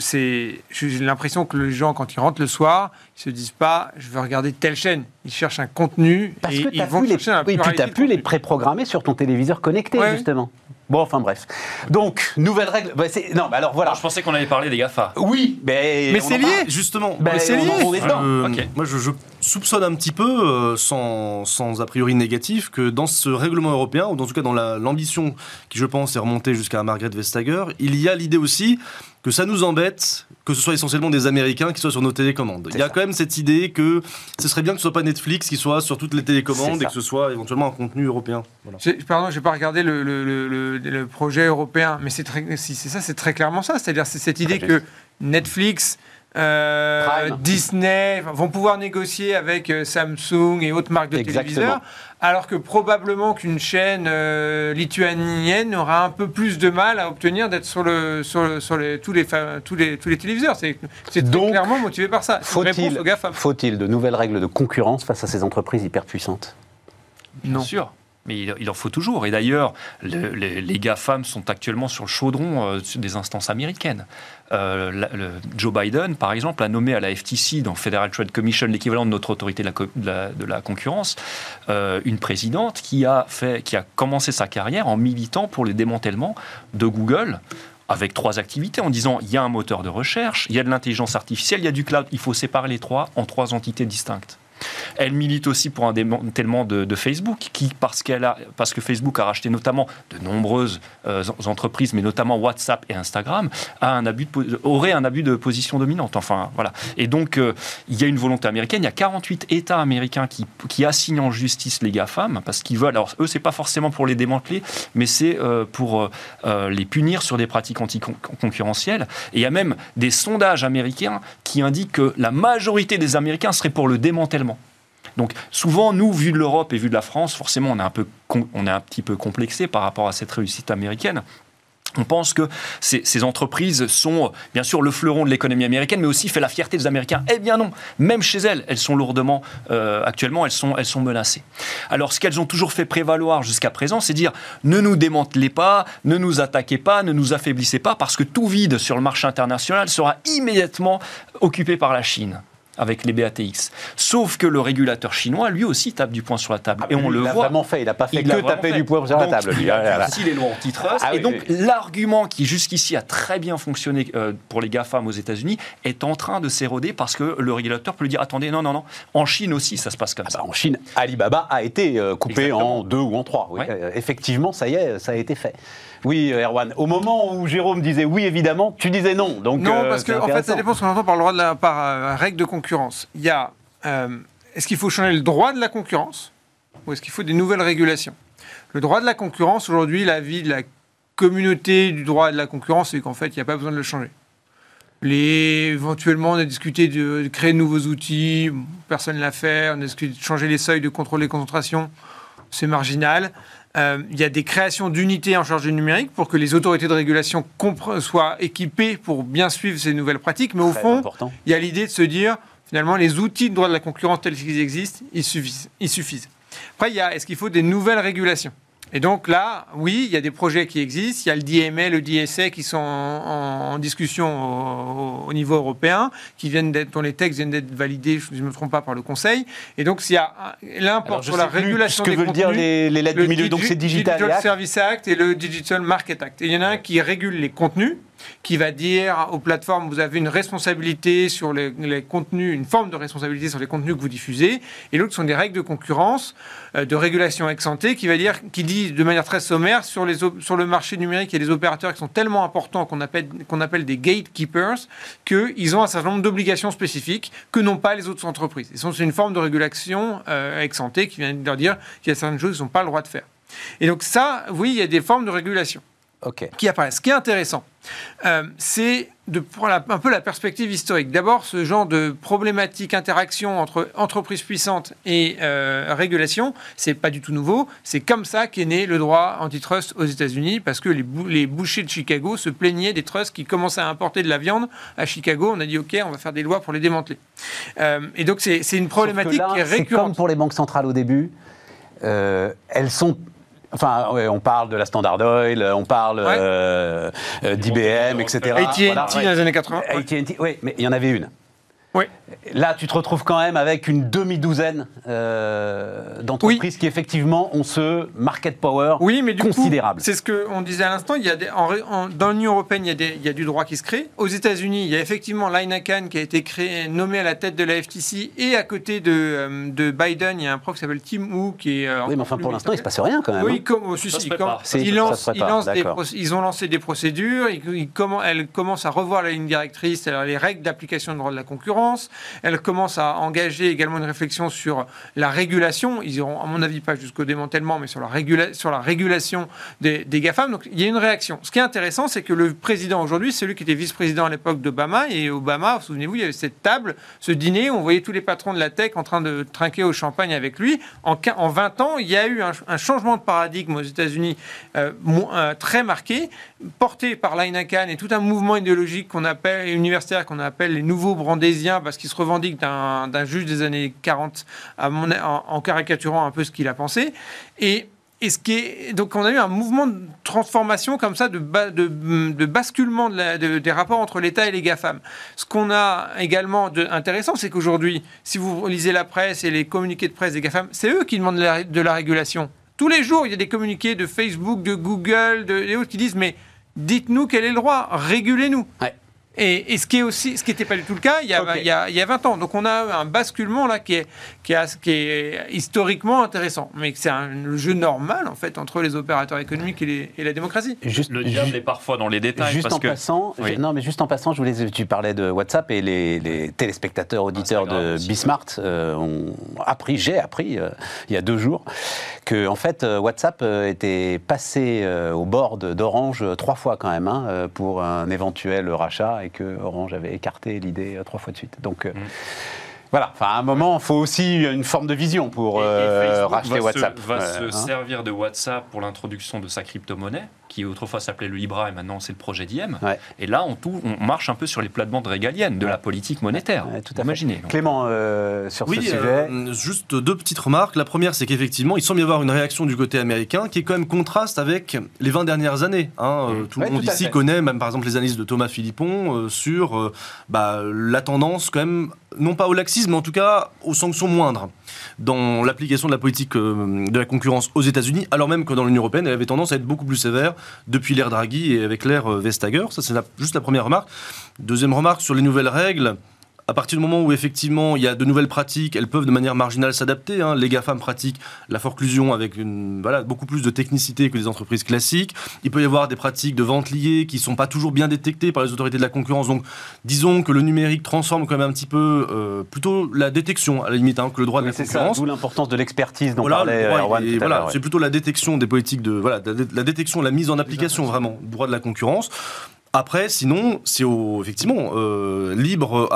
[SPEAKER 4] l'impression que les gens, quand ils rentrent le soir, ils se disent pas je veux regarder telle chaîne. Ils cherchent un contenu
[SPEAKER 1] Parce
[SPEAKER 4] et
[SPEAKER 1] que
[SPEAKER 4] ils
[SPEAKER 1] tu as
[SPEAKER 4] vont
[SPEAKER 1] pu les,
[SPEAKER 4] chercher un
[SPEAKER 1] oui, puis t'as pu les préprogrammer sur ton téléviseur connecté,
[SPEAKER 4] Ouais.
[SPEAKER 1] justement. Bon, enfin bref. Donc, nouvelle règle. bah, non, mais alors voilà.
[SPEAKER 2] Alors, je pensais qu'on allait parler des GAFA.
[SPEAKER 1] Oui, mais.
[SPEAKER 4] Mais
[SPEAKER 1] on
[SPEAKER 4] c'est lié.
[SPEAKER 1] parle.
[SPEAKER 3] Justement, mais c'est
[SPEAKER 1] on-
[SPEAKER 3] lié.
[SPEAKER 1] on est dedans.
[SPEAKER 3] Euh,
[SPEAKER 2] Ok.
[SPEAKER 3] Moi, je, je soupçonne un petit peu, euh, sans, sans a priori négatif, que dans ce règlement européen, ou dans tout cas dans la- l'ambition qui, je pense, est remontée jusqu'à Margaret Vestager, il y a l'idée aussi que ça nous embête que ce soit essentiellement des Américains qui soient sur nos télécommandes. Il y a
[SPEAKER 1] ça.
[SPEAKER 3] quand même cette idée que ce serait bien que ce soit pas Netflix qui soit sur toutes les télécommandes et que ce soit éventuellement un contenu européen. Voilà.
[SPEAKER 4] Pardon, j'ai pas regardé le, le- le- le- le projet européen, mais c'est très, si c'est ça, c'est très clairement ça. C'est-à-dire, c'est cette idée que Netflix, euh. Disney vont pouvoir négocier avec euh, Samsung et autres marques de
[SPEAKER 1] Exactement.
[SPEAKER 4] téléviseurs, alors que probablement qu'une chaîne euh, lituanienne aura un peu plus de mal à obtenir d'être sur le sur, le- sur les, tous les fa- tous les tous les téléviseurs. C'est clairement motivé par ça.
[SPEAKER 1] Faut-il de nouvelles règles de concurrence face à ces entreprises hyper puissantes?
[SPEAKER 2] Bien
[SPEAKER 4] Non.
[SPEAKER 2] sûr. Mais il, en faut toujours. Et d'ailleurs, le- les, les GAFAM sont actuellement sur le chaudron euh, des instances américaines. Euh, Joe Biden, par exemple, a nommé à la FTC, donc Federal Trade Commission, l'équivalent de notre autorité de la concurrence, euh, une présidente qui a, fait, qui a commencé sa carrière en militant pour le démantèlement de Google avec trois activités en disant il y a un moteur de recherche, il y a de l'intelligence artificielle, il y a du cloud, il faut séparer les trois en trois entités distinctes. Elle milite aussi pour un démantèlement de, Facebook, qui, parce, qu'elle a, parce que Facebook a racheté notamment de nombreuses euh, en- entreprises, mais notamment WhatsApp et Instagram, a un abus aurait un abus de position dominante. Enfin, voilà. Et donc, euh, il y a une volonté américaine. Il y a 48 États américains qui, qui assignent en justice les GAFAM, parce qu'ils veulent. Alors, eux, c'est pas forcément pour les démanteler, mais c'est euh, pour les punir sur des pratiques anticoncurrentielles. Et il y a même des sondages américains qui indiquent que la majorité des Américains seraient pour le démantèlement. Donc souvent, nous, vu de l'Europe et vu de la France, forcément, on est un, peu on est un petit peu complexé par rapport à cette réussite américaine. On pense que ces, ces, entreprises sont bien sûr le fleuron de l'économie américaine, mais aussi fait la fierté des Américains. Eh bien non, même chez elles, elles sont lourdement, euh, actuellement, elles sont, elles sont menacées. Alors ce qu'elles ont toujours fait prévaloir jusqu'à présent, c'est dire ne nous démantelez pas, ne nous attaquez pas, ne nous affaiblissez pas, parce que tout vide sur le marché international sera immédiatement occupé par la Chine avec les BATX. Sauf que le régulateur chinois, lui aussi, tape du poing sur la table.
[SPEAKER 1] Ah, et on le voit. Il vraiment fait, il n'a pas fait que taper du poing sur la table.
[SPEAKER 2] Il a aussi les lois antitrust. Ah, et donc, l'argument qui jusqu'ici a très bien fonctionné euh, pour les GAFAM aux États-Unis est en train de s'éroder parce que le régulateur peut lui dire attendez, non, non, non. En Chine aussi, ça se passe comme ah
[SPEAKER 1] ça.
[SPEAKER 2] Bah,
[SPEAKER 1] en Chine, Alibaba a été euh, coupé Exactement. en deux ou en trois. Oui. Euh, effectivement, ça y est, ça a été fait. Oui, Erwan. Au moment où Jérôme disait oui, évidemment, tu disais non. Donc,
[SPEAKER 4] non, parce qu'en en fait, ça dépend ce qu'on entend par le droit de la par euh, règle de concurrence. Il y a euh, est-ce qu'il faut changer le droit de la concurrence ou est-ce qu'il faut des nouvelles régulations? Le droit de la concurrence, aujourd'hui, l'avis de la communauté du droit de la concurrence, c'est qu'en fait, il n'y a pas besoin de le changer. Les, éventuellement, on a discuté de, créer de nouveaux outils, personne ne l'a fait. On a discuté de changer les seuils de contrôle des concentrations, c'est marginal. Euh, il y a des créations d'unités en charge du numérique pour que les autorités de régulation soient équipées pour bien suivre ces nouvelles pratiques. Mais au fond, important. il y a l'idée de se dire, finalement, les outils de droit de la concurrence tels qu'ils existent, ils suffisent. Ils suffisent. Après, il y a, est-ce qu'il faut des nouvelles régulations? Et donc là, oui, il y a des projets qui existent. Il y a le DMA, le DSA qui sont en, en discussion au, au, niveau européen, qui viennent d'être, dont les textes viennent d'être validés, je ne me trompe pas, par le Conseil. Et donc, s'il y a l'import sur la régulation
[SPEAKER 1] ce que
[SPEAKER 4] des
[SPEAKER 1] veulent dire les, les lettres du milieu, donc c'est Digital,
[SPEAKER 4] Digital Service Act et le Digital Market Act. Et il y en a un qui régule les contenus qui va dire aux plateformes, vous avez une responsabilité sur les, contenus, une forme de responsabilité sur les contenus que vous diffusez, et l'autre sont des règles de concurrence, euh, de régulation ex qui va dire, qui dit de manière très sommaire sur, les, sur le marché numérique, il y a des opérateurs qui sont tellement importants qu'on appelle, qu'on appelle des gatekeepers, qu'ils ont un certain nombre d'obligations spécifiques que n'ont pas les autres entreprises. C'est une forme de régulation euh, ex qui vient de leur dire qu'il y a certaines choses qu'ils n'ont pas le droit de faire. Et donc ça, oui, il y a des formes de régulation
[SPEAKER 1] okay.
[SPEAKER 4] qui apparaissent. Ce qui est intéressant, euh, c'est de prendre un peu la perspective historique. D'abord, ce genre de problématique, interaction entre entreprises puissantes et euh, régulation, c'est pas du tout nouveau. C'est comme ça qu'est né le droit antitrust aux États-Unis, parce que les, bou les, bouchers de Chicago se plaignaient des trusts qui commençaient à importer de la viande à Chicago. On a dit OK, on va faire des lois pour les démanteler. Euh, et donc c'est une problématique
[SPEAKER 1] là,
[SPEAKER 4] qui est récurrente.
[SPEAKER 1] Comme pour les banques centrales au début, euh, elles sont Enfin, ouais, on parle de la Standard Oil, on parle
[SPEAKER 4] Ouais.
[SPEAKER 1] euh, d'IBM, etc.
[SPEAKER 4] AT&T
[SPEAKER 1] Voilà, ouais.
[SPEAKER 4] dans les années 80. ouais.
[SPEAKER 1] AT&T, oui, mais il y en avait une.
[SPEAKER 4] Oui.
[SPEAKER 1] Là, tu te retrouves quand même avec une demi-douzaine euh, d'entreprises qui effectivement ont ce market power
[SPEAKER 4] Oui, mais du
[SPEAKER 1] considérable.
[SPEAKER 4] c'est ce qu'on disait à l'instant. Dans l'Union européenne, il y, a des, il y, a du droit qui se crée. Aux États-Unis, il y a effectivement Lina Khan qui a été créé, nommé à la tête de la FTC, et à côté de, euh, de Biden, il y a un prof qui s'appelle Tim Wu qui est. euh,
[SPEAKER 1] oui, mais enfin, pour l'instant, il ne se passe rien quand même.
[SPEAKER 4] Oui,
[SPEAKER 1] hein.
[SPEAKER 4] comme, oh, si, ils,
[SPEAKER 1] ça
[SPEAKER 4] lancent,
[SPEAKER 1] se
[SPEAKER 4] ils,
[SPEAKER 1] prépare,
[SPEAKER 4] lancent des
[SPEAKER 1] d'accord.
[SPEAKER 4] proc- ils ont lancé des procédures, ils, ils elles commencent à revoir la ligne directrice, les règles d'application du droit de la concurrence, elles commencent à engager également une réflexion sur la régulation, ils iront à mon avis pas jusqu'au démantèlement, mais sur la, régulation des, des GAFAM, donc il y a une réaction. Ce qui est intéressant, c'est que le président aujourd'hui, c'est celui qui était vice-président à l'époque d'Obama, et Obama, souvenez-vous, il y avait cette table, ce dîner, où on voyait tous les patrons de la tech en train de trinquer au champagne avec lui. En, quin- en 20 ans, il y a eu un, changement de paradigme aux États-Unis euh, euh, très marqué, porté par Lina Khan et tout un mouvement idéologique qu'on appelle universitaire qu'on appelle les nouveaux brandésiens parce qu'ils se revendiquent d'un juge des années 40 à mon, en, caricaturant un peu ce qu'il a pensé et et ce qui est, donc on a eu un mouvement de transformation comme ça, de, ba- de, de basculement des rapports entre l'État et les GAFAM. Ce qu'on a également de intéressant, c'est qu'aujourd'hui, si vous lisez la presse et les communiqués de presse des GAFAM, c'est eux qui demandent de la, régulation. Tous les jours, il y a des communiqués de Facebook, de Google, de, autres qui disent mais dites-nous quel est le droit, régulez-nous. Et, et ce qui est aussi, ce qui n'était pas du tout le cas il y, a, il, y a, il y a 20 ans. Donc on a un basculement là qui est, qui est, qui est historiquement intéressant, mais c'est un jeu normal en fait entre les opérateurs économiques et, les- et la démocratie.
[SPEAKER 1] Juste,
[SPEAKER 2] Le diable est parfois dans les détails.
[SPEAKER 1] Juste
[SPEAKER 2] parce
[SPEAKER 1] en
[SPEAKER 2] que...
[SPEAKER 1] passant,
[SPEAKER 2] Oui.
[SPEAKER 1] je- non mais juste en passant, je voulais, tu parlais de WhatsApp et les, les téléspectateurs auditeurs
[SPEAKER 2] Instagram
[SPEAKER 1] de Bismart euh, ont appris, j'ai appris euh, il y a deux jours que en fait euh, WhatsApp était passé euh, au board d'Orange trois fois quand même hein, pour un éventuel rachat et que Orange avait écarté l'idée euh, trois fois de suite. Donc euh, Voilà, enfin, à un moment, il faut aussi une forme de vision pour
[SPEAKER 2] Et- et
[SPEAKER 1] euh, racheter
[SPEAKER 2] va
[SPEAKER 1] WhatsApp.
[SPEAKER 2] Se, va
[SPEAKER 1] Euh,
[SPEAKER 2] se
[SPEAKER 1] hein.
[SPEAKER 2] servir de WhatsApp pour l'introduction de sa crypto-monnaie, qui autrefois s'appelait le Libra et maintenant c'est le projet Diem.
[SPEAKER 1] Ouais.
[SPEAKER 2] Et là, on, tout, on marche un peu sur les plates-bandes régaliennes de
[SPEAKER 1] Ouais.
[SPEAKER 2] la politique monétaire.
[SPEAKER 1] Ouais, tout à fait.
[SPEAKER 2] Imaginez.
[SPEAKER 1] Clément, euh, sur
[SPEAKER 3] Oui,
[SPEAKER 1] ce sujet.
[SPEAKER 3] euh, juste deux petites remarques. La première, c'est qu'effectivement, il semble y avoir une réaction du côté américain qui est quand même contraste avec les 20 dernières années. hein. Euh, Tout le monde
[SPEAKER 1] tout
[SPEAKER 3] ici
[SPEAKER 1] fait.
[SPEAKER 3] connaît, même par exemple, les analyses de Thomas Philippon euh, sur euh, bah, la tendance, quand même, non pas au laxisme, mais en tout cas aux sanctions moindres dans l'application de la politique euh, de la concurrence aux États-Unis, alors même que dans l'Union européenne, elle avait tendance à être beaucoup plus sévère depuis l'ère Draghi et avec l'ère euh, Vestager. Ça, c'est juste la première remarque. Deuxième remarque sur les nouvelles règles. À partir du moment où effectivement il y a de nouvelles pratiques, elles peuvent de manière marginale s'adapter. hein. Les GAFAM pratiquent la forclusion avec une, voilà, beaucoup plus de technicité que les entreprises classiques. Il peut y avoir des pratiques de vente liées qui ne sont pas toujours bien détectées par les autorités de la concurrence. Donc disons que le numérique transforme quand même un petit peu euh, plutôt la détection à la limite hein, que le droit de
[SPEAKER 1] Oui,
[SPEAKER 3] la concurrence.
[SPEAKER 1] d'où l'importance de l'expertise dont
[SPEAKER 3] Voilà,
[SPEAKER 1] parlait
[SPEAKER 3] droit,
[SPEAKER 1] Erwan tout
[SPEAKER 3] voilà, c'est plutôt la détection des politiques de voilà, de- de- la détection, la mise en application vraiment du droit de la concurrence. Après, sinon, c'est effectivement euh, libre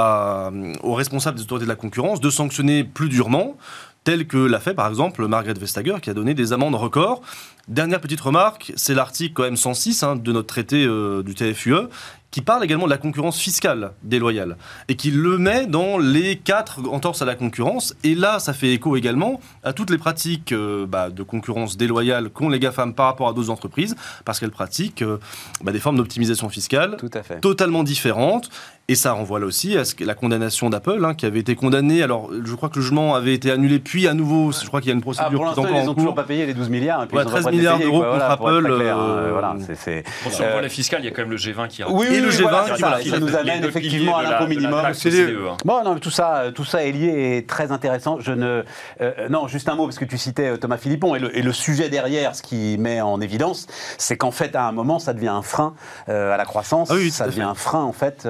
[SPEAKER 3] aux responsables des autorités de la concurrence de sanctionner plus durement, tel que l'a fait par exemple Margaret Vestager, qui a donné des amendes records. Dernière petite remarque, c'est l'article quand même 106 hein, de notre traité euh, du TFUE qui parle également de la concurrence fiscale déloyale et qui le met dans les quatre entorses à la concurrence. Et là, ça fait écho également à toutes les pratiques euh, bah, de concurrence déloyale qu'ont les GAFAM par rapport à d'autres entreprises, parce qu'elles pratiquent euh, bah, des formes d'optimisation fiscale
[SPEAKER 1] Tout à fait.
[SPEAKER 3] totalement différentes. Et ça renvoie là aussi à ce que la condamnation d'Apple, hein, qui avait été condamnée. Alors, je crois que le jugement avait été annulé, puis à nouveau, je crois qu'il y a une
[SPEAKER 1] Ah,
[SPEAKER 3] procédure
[SPEAKER 1] pour
[SPEAKER 3] qui est
[SPEAKER 1] l'instant,
[SPEAKER 3] encore
[SPEAKER 1] ils n'ont toujours pas payé les 12 milliards. et puis
[SPEAKER 3] Ouais,
[SPEAKER 1] ils ont
[SPEAKER 3] 13
[SPEAKER 1] pas
[SPEAKER 3] milliards d'euros
[SPEAKER 1] voilà,
[SPEAKER 3] contre Apple,
[SPEAKER 1] clair, hein,
[SPEAKER 3] euh,
[SPEAKER 1] voilà, c'est-
[SPEAKER 2] Bon, sur le
[SPEAKER 1] Euh,
[SPEAKER 2] volet fiscal, il y a quand même le G20 qui
[SPEAKER 1] Oui, oui,
[SPEAKER 3] Et le
[SPEAKER 1] oui,
[SPEAKER 3] G20
[SPEAKER 1] voilà,
[SPEAKER 3] qui
[SPEAKER 1] ça, nous amène effectivement à l'impôt minimum. des-
[SPEAKER 2] hein.
[SPEAKER 1] Bon, non, mais tout ça, tout ça est lié et très intéressant. Je ne, euh, non, juste un mot parce que tu citais Thomas Philippon et le, et le sujet derrière, ce qui met en évidence, c'est qu'en fait, à un moment, ça devient un frein euh, à la croissance.
[SPEAKER 3] Ah oui,
[SPEAKER 1] ça devient un frein en fait.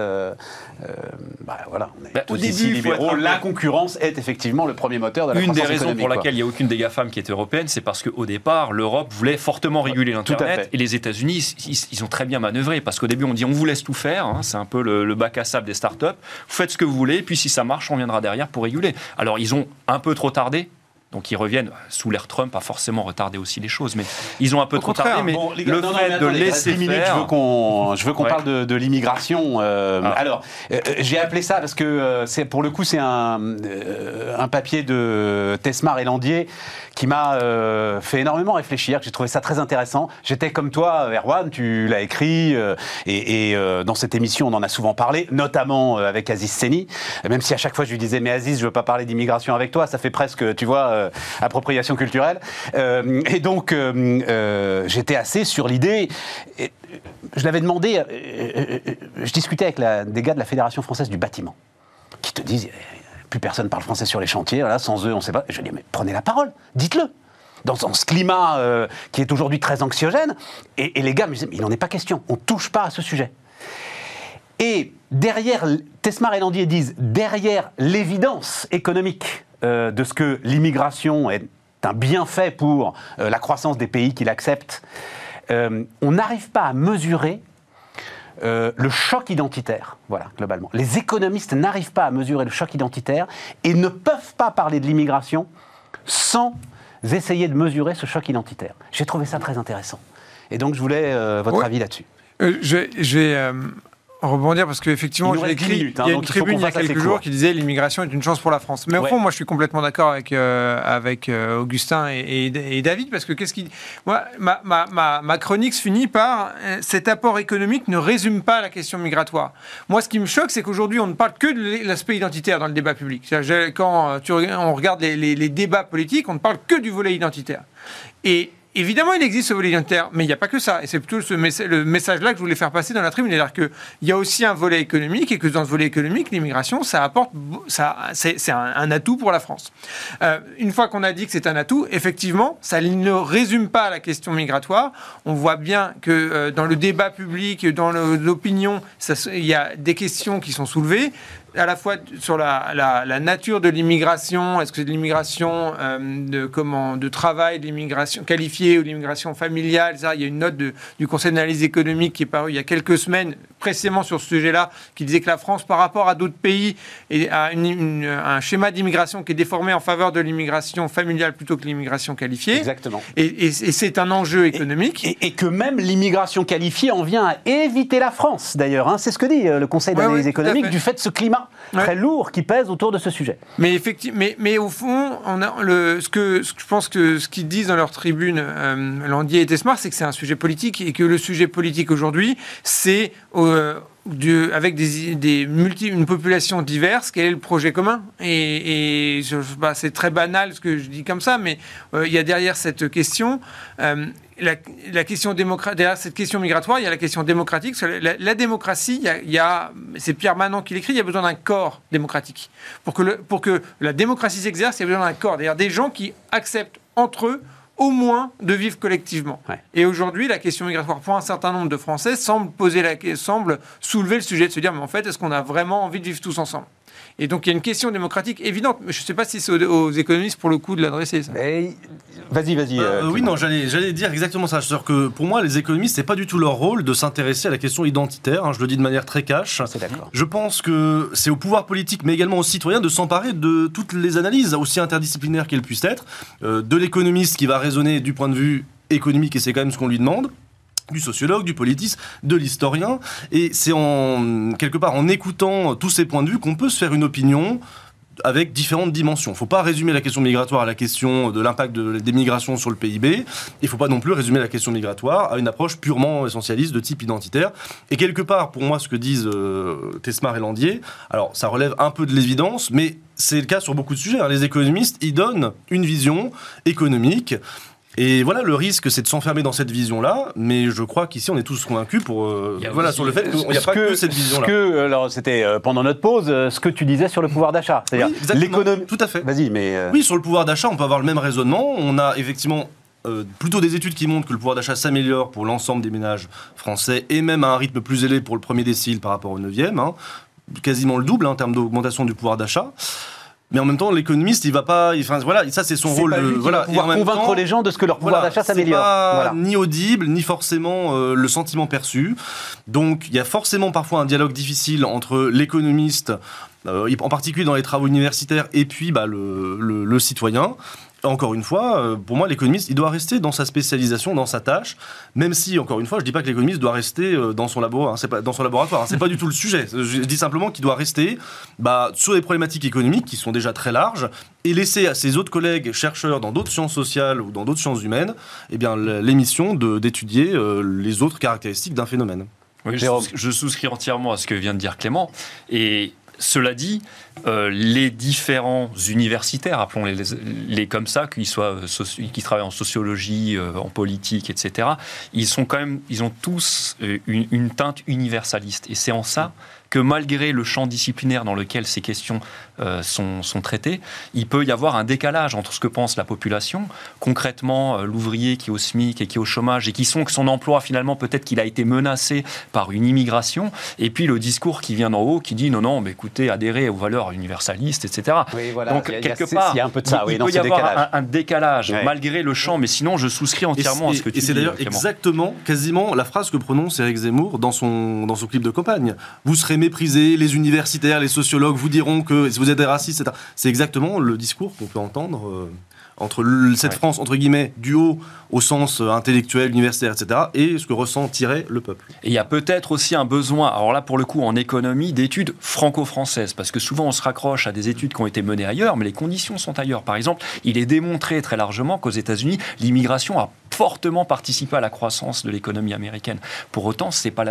[SPEAKER 1] Euh, bah, voilà, on est
[SPEAKER 2] Bah, au début,
[SPEAKER 1] libéraux.
[SPEAKER 2] peu-
[SPEAKER 1] La concurrence est effectivement le premier moteur de la
[SPEAKER 2] Une des raisons pour laquelle il n'y a aucune des GAFAM qui est européenne, c'est parce qu'au départ, l'Europe voulait fortement réguler l'Internet et les États-Unis, ils, ils ont très bien manœuvré parce qu'au début, on dit on vous laisse tout faire, hein, c'est un peu le, le bac à sable des startups, vous faites ce que vous voulez, puis si ça marche, on viendra derrière pour réguler. Alors, ils ont un peu trop tardé. Donc ils reviennent sous l'ère Trump, a forcément retardé aussi les choses, mais ils ont un peu
[SPEAKER 4] Au
[SPEAKER 2] trop tardé. Mais
[SPEAKER 1] Bon, les gars,
[SPEAKER 2] le
[SPEAKER 1] non, non,
[SPEAKER 2] fait de laisser
[SPEAKER 1] 10 minutes, je veux
[SPEAKER 2] faire,
[SPEAKER 1] qu'on, je veux qu'on
[SPEAKER 2] Ouais.
[SPEAKER 1] parle de, de l'immigration. euh,
[SPEAKER 2] Ah.
[SPEAKER 1] Alors, euh, j'ai appelé ça parce que euh, c'est pour le coup c'est un, un papier de Tesmar et Landier qui m'a fait énormément réfléchir. J'ai trouvé ça très intéressant. J'étais comme toi, Erwan, tu l'as écrit et, et, dans cette émission on en a souvent parlé, notamment avec Aziz Seni. Même si à chaque fois je lui disais mais Aziz, je veux pas parler d'immigration avec toi, ça fait presque, tu vois, euh, appropriation culturelle. Euh, et donc euh, j'étais assez sur l'idée. Et, Je l'avais demandé. je discutais avec des gars de la Fédération française du bâtiment qui te disent plus personne parle français sur les chantiers. Voilà, sans eux, on ne sait pas. Je dis mais prenez la parole, dites-le. Dans, ce climat qui est aujourd'hui très anxiogène, et, et les gars me disaient, mais il n'en est pas question, on ne touche pas à ce sujet. Et derrière, Tesmar et Landier disent, derrière l'évidence économique euh, de ce que l'immigration est un bienfait pour euh, la croissance des pays qui l'acceptent, euh, on n'arrive pas à mesurer euh, le choc identitaire, voilà, globalement. Les économistes n'arrivent pas à mesurer le choc identitaire et ne peuvent pas parler de l'immigration sans essayer de mesurer ce choc identitaire. J'ai trouvé ça très intéressant. Et donc, je voulais euh, votre
[SPEAKER 4] Ouais.
[SPEAKER 1] avis là-dessus.
[SPEAKER 4] Euh, je vais, je vais, rebondir parce qu'effectivement, j'ai écrit,
[SPEAKER 1] 10 minutes, hein,
[SPEAKER 4] il y a une tribune il y a quelques
[SPEAKER 1] court.
[SPEAKER 4] jours qui disait l'immigration est une chance pour la France. Mais au
[SPEAKER 1] Ouais.
[SPEAKER 4] fond, moi, je suis complètement d'accord avec, euh, avec euh, Augustin et, et- et David parce que qu'est-ce qui, moi, ma, ma, ma, ma chronique se finit par euh, cet apport économique ne résume pas la question migratoire. Moi, ce qui me choque, c'est qu'aujourd'hui, on ne parle que de l'aspect identitaire dans le débat public. Quand tu, on regarde les, les- les débats politiques, on ne parle que du volet identitaire. Et Évidemment, il existe ce volet identitaire, mais il n'y a pas que ça. Et c'est plutôt le message-là que je voulais faire passer dans la tribune. C'est-à-dire qu'il y a aussi un volet économique et que dans ce volet économique, l'immigration, ça apporte, ça, c'est, un, atout pour la France. Euh, une fois qu'on a dit que c'est un atout, effectivement, ça ne résume pas la question migratoire. On voit bien que euh, dans le débat public, dans l'opinion, il y a des questions qui sont soulevées à la fois sur la, la, la nature de l'immigration, est-ce que c'est de l'immigration euh, de, comment, de travail, de l'immigration qualifiée ou de l'immigration familiale ça, Il y a une note de, du Conseil d'analyse économique qui est parue il y a quelques semaines, précisément sur ce sujet-là, qui disait que la France, par rapport à d'autres pays, a une, une, un schéma d'immigration qui est déformé en faveur de l'immigration familiale plutôt que l'immigration qualifiée.
[SPEAKER 1] Exactement.
[SPEAKER 4] Et, et, et c'est un enjeu économique.
[SPEAKER 1] Et, et, que même l'immigration qualifiée en vient à éviter la France, d'ailleurs. Hein. C'est ce que dit euh, le Conseil d'analyse ouais, ouais, économique du fait de ce climat ouais. très lourd qui pèse autour de ce sujet.
[SPEAKER 4] Mais effectivement, mais, mais au fond, on a le, ce, que, ce que je pense que ce qu'ils disent dans leur tribune, euh, Landier et Tesmar, c'est que c'est un sujet politique et que le sujet politique aujourd'hui, c'est euh, avec des, des multi, une population diverse, quel est le projet commun? Et, et bah, c'est très banal ce que je dis comme ça, mais euh, il y a derrière cette question, euh, la, question démocratique, derrière cette question migratoire, il y a la question démocratique. La, démocratie, il y a, c'est Pierre Manon qui l'écrit, il y a besoin d'un corps démocratique. Pour que, pour que la démocratie s'exerce, il y a besoin d'un corps, c'est-à-dire des gens qui acceptent entre eux au moins de vivre collectivement. Ouais. Et aujourd'hui, la question migratoire pour un certain nombre de Français semble poser la semble soulever le sujet de se dire mais en fait, est-ce qu'on a vraiment envie de vivre tous ensemble? Et donc il y a une question démocratique évidente, mais je ne sais pas si c'est aux, aux, économistes pour le coup de l'adresser.
[SPEAKER 1] Vas-y, vas-y.
[SPEAKER 3] Euh, euh, oui, non, j'allais, j'allais dire exactement ça. C'est-à-dire que pour moi, les économistes, c'est pas du tout leur rôle de s'intéresser à la question identitaire. Hein, je le dis de manière très cash.
[SPEAKER 1] C'est d'accord.
[SPEAKER 3] Je pense que c'est au pouvoir politique, mais également aux citoyens, de s'emparer de toutes les analyses, aussi interdisciplinaires qu'elles puissent être, euh, de l'économiste qui va raisonner du point de vue économique, et c'est quand même ce qu'on lui demande, du sociologue, du politiste, de l'historien. Et c'est en quelque part en écoutant tous ces points de vue qu'on peut se faire une opinion avec différentes dimensions. Il ne faut pas résumer la question migratoire à la question de l'impact de, des migrations sur le PIB. Il ne faut pas non plus résumer la question migratoire à une approche purement essentialiste de type identitaire. Et quelque part, pour moi, ce que disent euh, Tesmar et Landier, alors ça relève un peu de l'évidence, mais c'est le cas sur beaucoup de sujets. Hein. Les économistes, ils donnent une vision économique et voilà, le risque, c'est de s'enfermer dans cette vision-là, mais je crois qu'ici, on est tous convaincus pour, euh, voilà, sur le fait qu'il n'y a pas que, que cette vision-là.
[SPEAKER 1] Que, alors, c'était euh, pendant notre pause, euh, ce que tu disais sur le pouvoir d'achat. C'est-à-dire
[SPEAKER 3] oui, l'économie. Tout à fait.
[SPEAKER 1] Vas-y, mais.
[SPEAKER 3] Euh... Oui, sur le pouvoir d'achat, on peut avoir le même raisonnement. On a effectivement euh, plutôt des études qui montrent que le pouvoir d'achat s'améliore pour l'ensemble des ménages français et même à un rythme plus élevé pour le premier décile par rapport au neuvième, hein, quasiment le double hein, en termes d'augmentation du pouvoir d'achat mais en même temps l'économiste il va pas enfin voilà ça c'est son rôle
[SPEAKER 1] lui
[SPEAKER 3] voilà.
[SPEAKER 1] pouvoir convaincre
[SPEAKER 3] temps,
[SPEAKER 1] les gens de ce que leur pouvoir
[SPEAKER 3] voilà,
[SPEAKER 1] d'achat s'améliore.
[SPEAKER 3] voilà. ni audible ni forcément euh, le sentiment perçu. Donc il y a forcément parfois un dialogue difficile entre l'économiste euh, en particulier dans les travaux universitaires et puis bah, le, le, le citoyen encore une fois, euh, pour moi, l'économiste, il doit rester dans sa spécialisation, dans sa tâche, même si, encore une fois, je dis pas que l'économiste doit rester euh, dans son, labo, hein, pas, dans son laboratoire, hein, c'est pas du tout le sujet. Je dis simplement qu'il doit rester bah, sur des problématiques économiques qui sont déjà très larges et laisser à ses autres collègues chercheurs dans d'autres sciences sociales ou dans d'autres sciences humaines eh bien, l'émission d'étudier euh, les autres caractéristiques d'un phénomène.
[SPEAKER 2] Oui, je, je souscris entièrement à ce que vient de dire Clément. Et cela dit, euh, les différents universitaires, appelons-les les comme ça, qu'ils soient qui travaillent en sociologie, euh, en politique, etc., ils sont quand même, ils ont tous euh, une, teinte universaliste. Et c'est en ça que malgré le champ disciplinaire dans lequel ces questions sont, traitées, il peut y avoir un décalage entre ce que pense la population, concrètement l'ouvrier qui est au SMIC et qui est au chômage et qui sont que son emploi finalement peut-être qu'il a été menacé par une immigration, et puis le discours qui vient d'en haut qui dit non non, mais écoutez, adhérez aux valeurs universalistes, etc.
[SPEAKER 1] Oui, voilà.
[SPEAKER 2] Donc
[SPEAKER 1] il y a,
[SPEAKER 2] quelque part,
[SPEAKER 1] il y a un peu de ça,
[SPEAKER 2] il,
[SPEAKER 1] oui,
[SPEAKER 2] peut y avoir un, un, décalage
[SPEAKER 1] ouais.
[SPEAKER 2] malgré le champ, mais sinon je souscris entièrement
[SPEAKER 3] et
[SPEAKER 2] à ce que tu
[SPEAKER 3] dis. Et c'est d'ailleurs exactement, quasiment la phrase que prononce Eric Zemmour dans son dans son clip de campagne. Vous serez méprisé les universitaires, les sociologues vous diront que vous êtes des racistes, etc. C'est exactement le discours qu'on peut entendre euh, entre cette ouais. France, entre guillemets, du haut au sens euh, intellectuel, universitaire, etc., et ce que ressentirait le peuple.
[SPEAKER 2] Et il y a peut-être aussi un besoin, alors là pour le coup en économie, d'études franco-françaises, parce que souvent on se raccroche à des études qui ont été menées ailleurs, mais les conditions sont ailleurs. Par exemple, il est démontré très largement qu'aux États-Unis, l'immigration a fortement participé à la croissance de l'économie américaine. Pour autant, c'est pas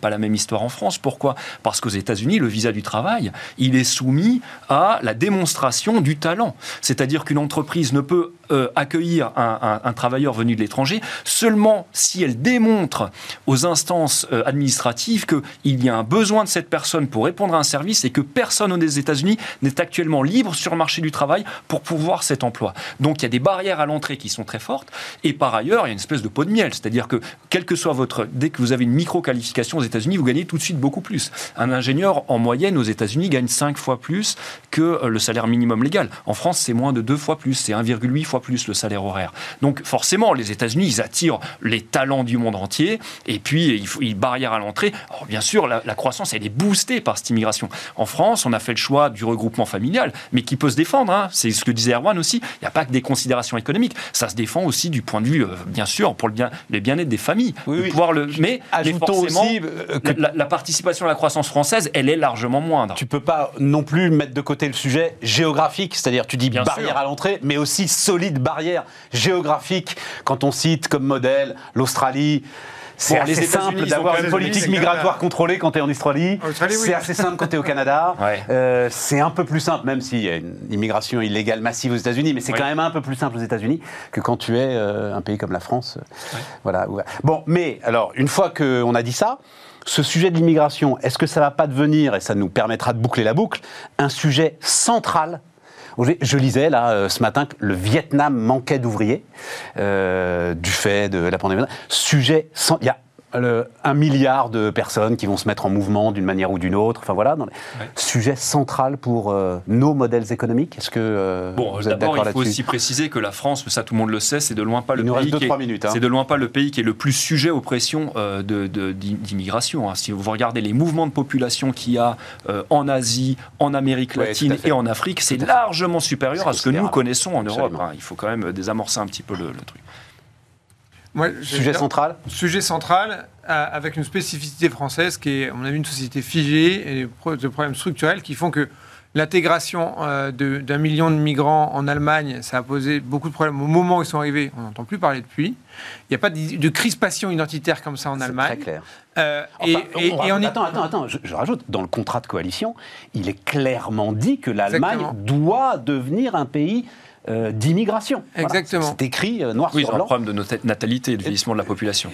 [SPEAKER 2] pas la même histoire en France. Pourquoi? Parce qu'aux États-Unis, le visa du travail, il est soumis à la démonstration du talent. C'est-à-dire qu'une entreprise ne peut euh, accueillir un, travailleur venu de l'étranger seulement si elle démontre aux instances euh, administratives qu'il y a un besoin de cette personne pour répondre à un service et que personne aux États-Unis n'est actuellement libre sur le marché du travail pour pouvoir cet emploi. Donc il y a des barrières à l'entrée qui sont très fortes. Et par ailleurs, il y a une espèce de pot de miel. C'est-à-dire que, quel que soit votre. Dès que vous avez une micro-qualification aux États-Unis, vous gagnez tout de suite beaucoup plus. Un ingénieur, en moyenne, aux États-Unis, gagne 5 fois plus que euh, le salaire minimum légal. En France, c'est moins de 2 fois plus. C'est 1,8 fois plus le salaire horaire. Donc forcément, les États-Unis, ils attirent les talents du monde entier. Et puis, il faut une barrière à l'entrée. Bien sûr, la, la croissance, elle est boostée par cette immigration. En France, on a fait le choix du regroupement familial, mais qui peut se défendre. Hein. C'est ce que disait Erwan aussi. Il n'y a pas que des considérations économiques. Ça se défend aussi du point de vue, euh, bien sûr, pour le bien, les bien-être des familles.
[SPEAKER 1] Oui,
[SPEAKER 2] Pouvoir le, mais, mais forcément, aussi euh, que la, la, participation à la croissance française, elle est largement moindre.
[SPEAKER 1] Tu peux pas non plus mettre de côté le sujet géographique, c'est-à-dire tu dis bien barrière sûr. à l'entrée, mais aussi solide barrière géographique. Quand on cite comme modèle l'Australie, c'est bon, assez simple d'avoir une politique migratoire contrôlée quand tu es en Australie. Australie c'est assez simple quand tu es au Canada.
[SPEAKER 2] ouais.
[SPEAKER 1] euh, c'est un peu plus simple, même s'il y a une immigration illégale massive aux États-Unis, mais c'est quand même un peu plus simple aux États-Unis que quand tu es euh, un pays comme la France. Ouais. Voilà. Bon, mais alors, une fois qu'on a dit ça, ce sujet de l'immigration, est-ce que ça va pas devenir, et ça nous permettra de boucler la boucle, un sujet central je lisais là euh, ce matin que le Vietnam manquait d'ouvriers euh, du fait de la pandémie. Sujet, sans, le, un milliard de personnes qui vont se mettre en mouvement d'une manière ou d'une autre. Enfin voilà, ouais. sujet central pour euh, nos modèles économiques. Est-ce que euh,
[SPEAKER 2] bon,
[SPEAKER 1] vous êtes d'accord
[SPEAKER 2] là-dessus Il faut aussi préciser que la France, ça tout le monde le sait, c'est de loin pas
[SPEAKER 1] Il
[SPEAKER 2] le pays
[SPEAKER 1] deux,
[SPEAKER 2] qui est,
[SPEAKER 1] minutes, hein.
[SPEAKER 2] c'est de loin pas le pays qui est le plus sujet aux pressions euh, de, de, d'immigration. Hein. Si vous regardez les mouvements de population qu'il y a en Asie, en Amérique latine ouais, et en Afrique, c'est largement supérieur à ce que nous connaissons en Europe. Hein. Il faut quand même désamorcer un petit peu le, le truc.
[SPEAKER 1] Moi, sujet central
[SPEAKER 4] Sujet central, euh, avec une spécificité française qui est, à mon avis, une société figée et de problèmes structurels qui font que l'intégration euh, d'un million de migrants en Allemagne, ça a posé beaucoup de problèmes au moment où ils sont arrivés. On n'entend plus parler depuis. Il n'y a pas de, de, crispation identitaire comme ça en Allemagne.
[SPEAKER 1] C'est très clair.
[SPEAKER 4] Euh,
[SPEAKER 1] enfin, et, on, et, on, et on attends, attends, attends, je, je, rajoute, dans le contrat de coalition, il est clairement dit que l'Allemagne doit devenir un pays euh, d'immigration.
[SPEAKER 4] Exactement.
[SPEAKER 1] Voilà. C'est écrit euh, noir
[SPEAKER 2] oui,
[SPEAKER 1] sur blanc.
[SPEAKER 2] un problème de natalité et de vieillissement de la population.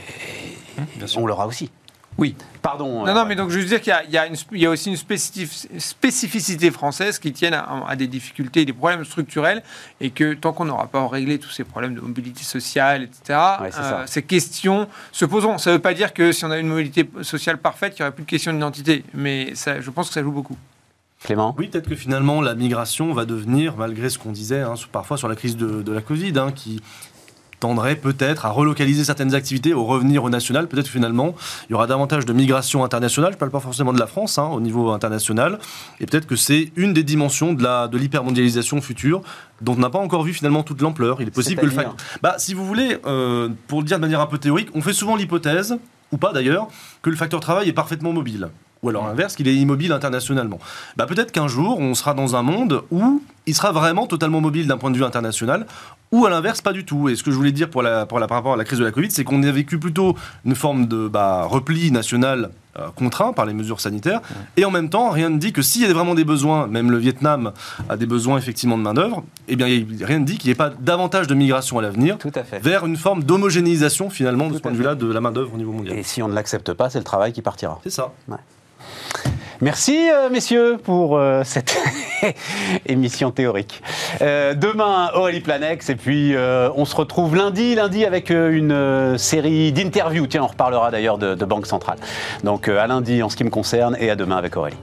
[SPEAKER 1] Hum, on l'aura aussi.
[SPEAKER 2] Oui.
[SPEAKER 1] Pardon.
[SPEAKER 4] Non, euh, non, mais donc je veux dire qu'il y, y, y, a aussi une spécif spécificité française qui tienne à, à, des difficultés, des problèmes structurels, et que tant qu'on n'aura pas réglé tous ces problèmes de mobilité sociale, etc.,
[SPEAKER 1] ouais,
[SPEAKER 4] euh, ces questions se poseront. Ça ne veut pas dire que si on a une mobilité sociale parfaite, il n'y aurait plus de question d'identité, mais ça, je pense que ça joue beaucoup.
[SPEAKER 1] Clément?
[SPEAKER 3] Oui, peut-être que finalement la migration va devenir, malgré ce qu'on disait hein, parfois sur la crise de, de la Covid, hein, qui tendrait peut-être à relocaliser certaines activités, au revenir au national. Peut-être finalement, il y aura davantage de migration internationale. Je ne parle pas forcément de la France, hein, au niveau international. Et peut-être que c'est une des dimensions de l'hypermondialisation de future dont on n'a pas encore vu finalement toute l'ampleur. Il est possible que le. Bah, si vous voulez, euh, pour le dire de manière un peu théorique, on fait souvent l'hypothèse, ou pas d'ailleurs, que le facteur travail est parfaitement mobile ou alors l'inverse, qu'il est immobile internationalement. Bah, peut-être qu'un jour, on sera dans un monde où il sera vraiment totalement mobile d'un point de vue international, ou à l'inverse, pas du tout. Et ce que je voulais dire par rapport à la crise de la Covid, c'est qu'on a vécu plutôt une forme de bah, repli national euh, contraint par les mesures sanitaires, et en même temps, rien ne dit que s'il y a vraiment des besoins, même le Vietnam a des besoins effectivement de main-d'œuvre, eh bien, rien ne dit qu'il n'y ait pas davantage de migration à l'avenir vers une forme d'homogénéisation finalement de ce point de vue-là de la main-d'œuvre au niveau mondial.
[SPEAKER 1] Et si on ne l'accepte pas, c'est le travail qui partira.
[SPEAKER 3] C'est ça.
[SPEAKER 1] Ouais. Merci, euh, messieurs, pour euh, cette émission théorique. Euh, demain, Aurélie Planex, et puis on se retrouve lundi, lundi avec une série d'interviews. Tiens, on reparlera d'ailleurs de, Banque Centrale. Donc à lundi en ce qui me concerne, et à demain avec Aurélie.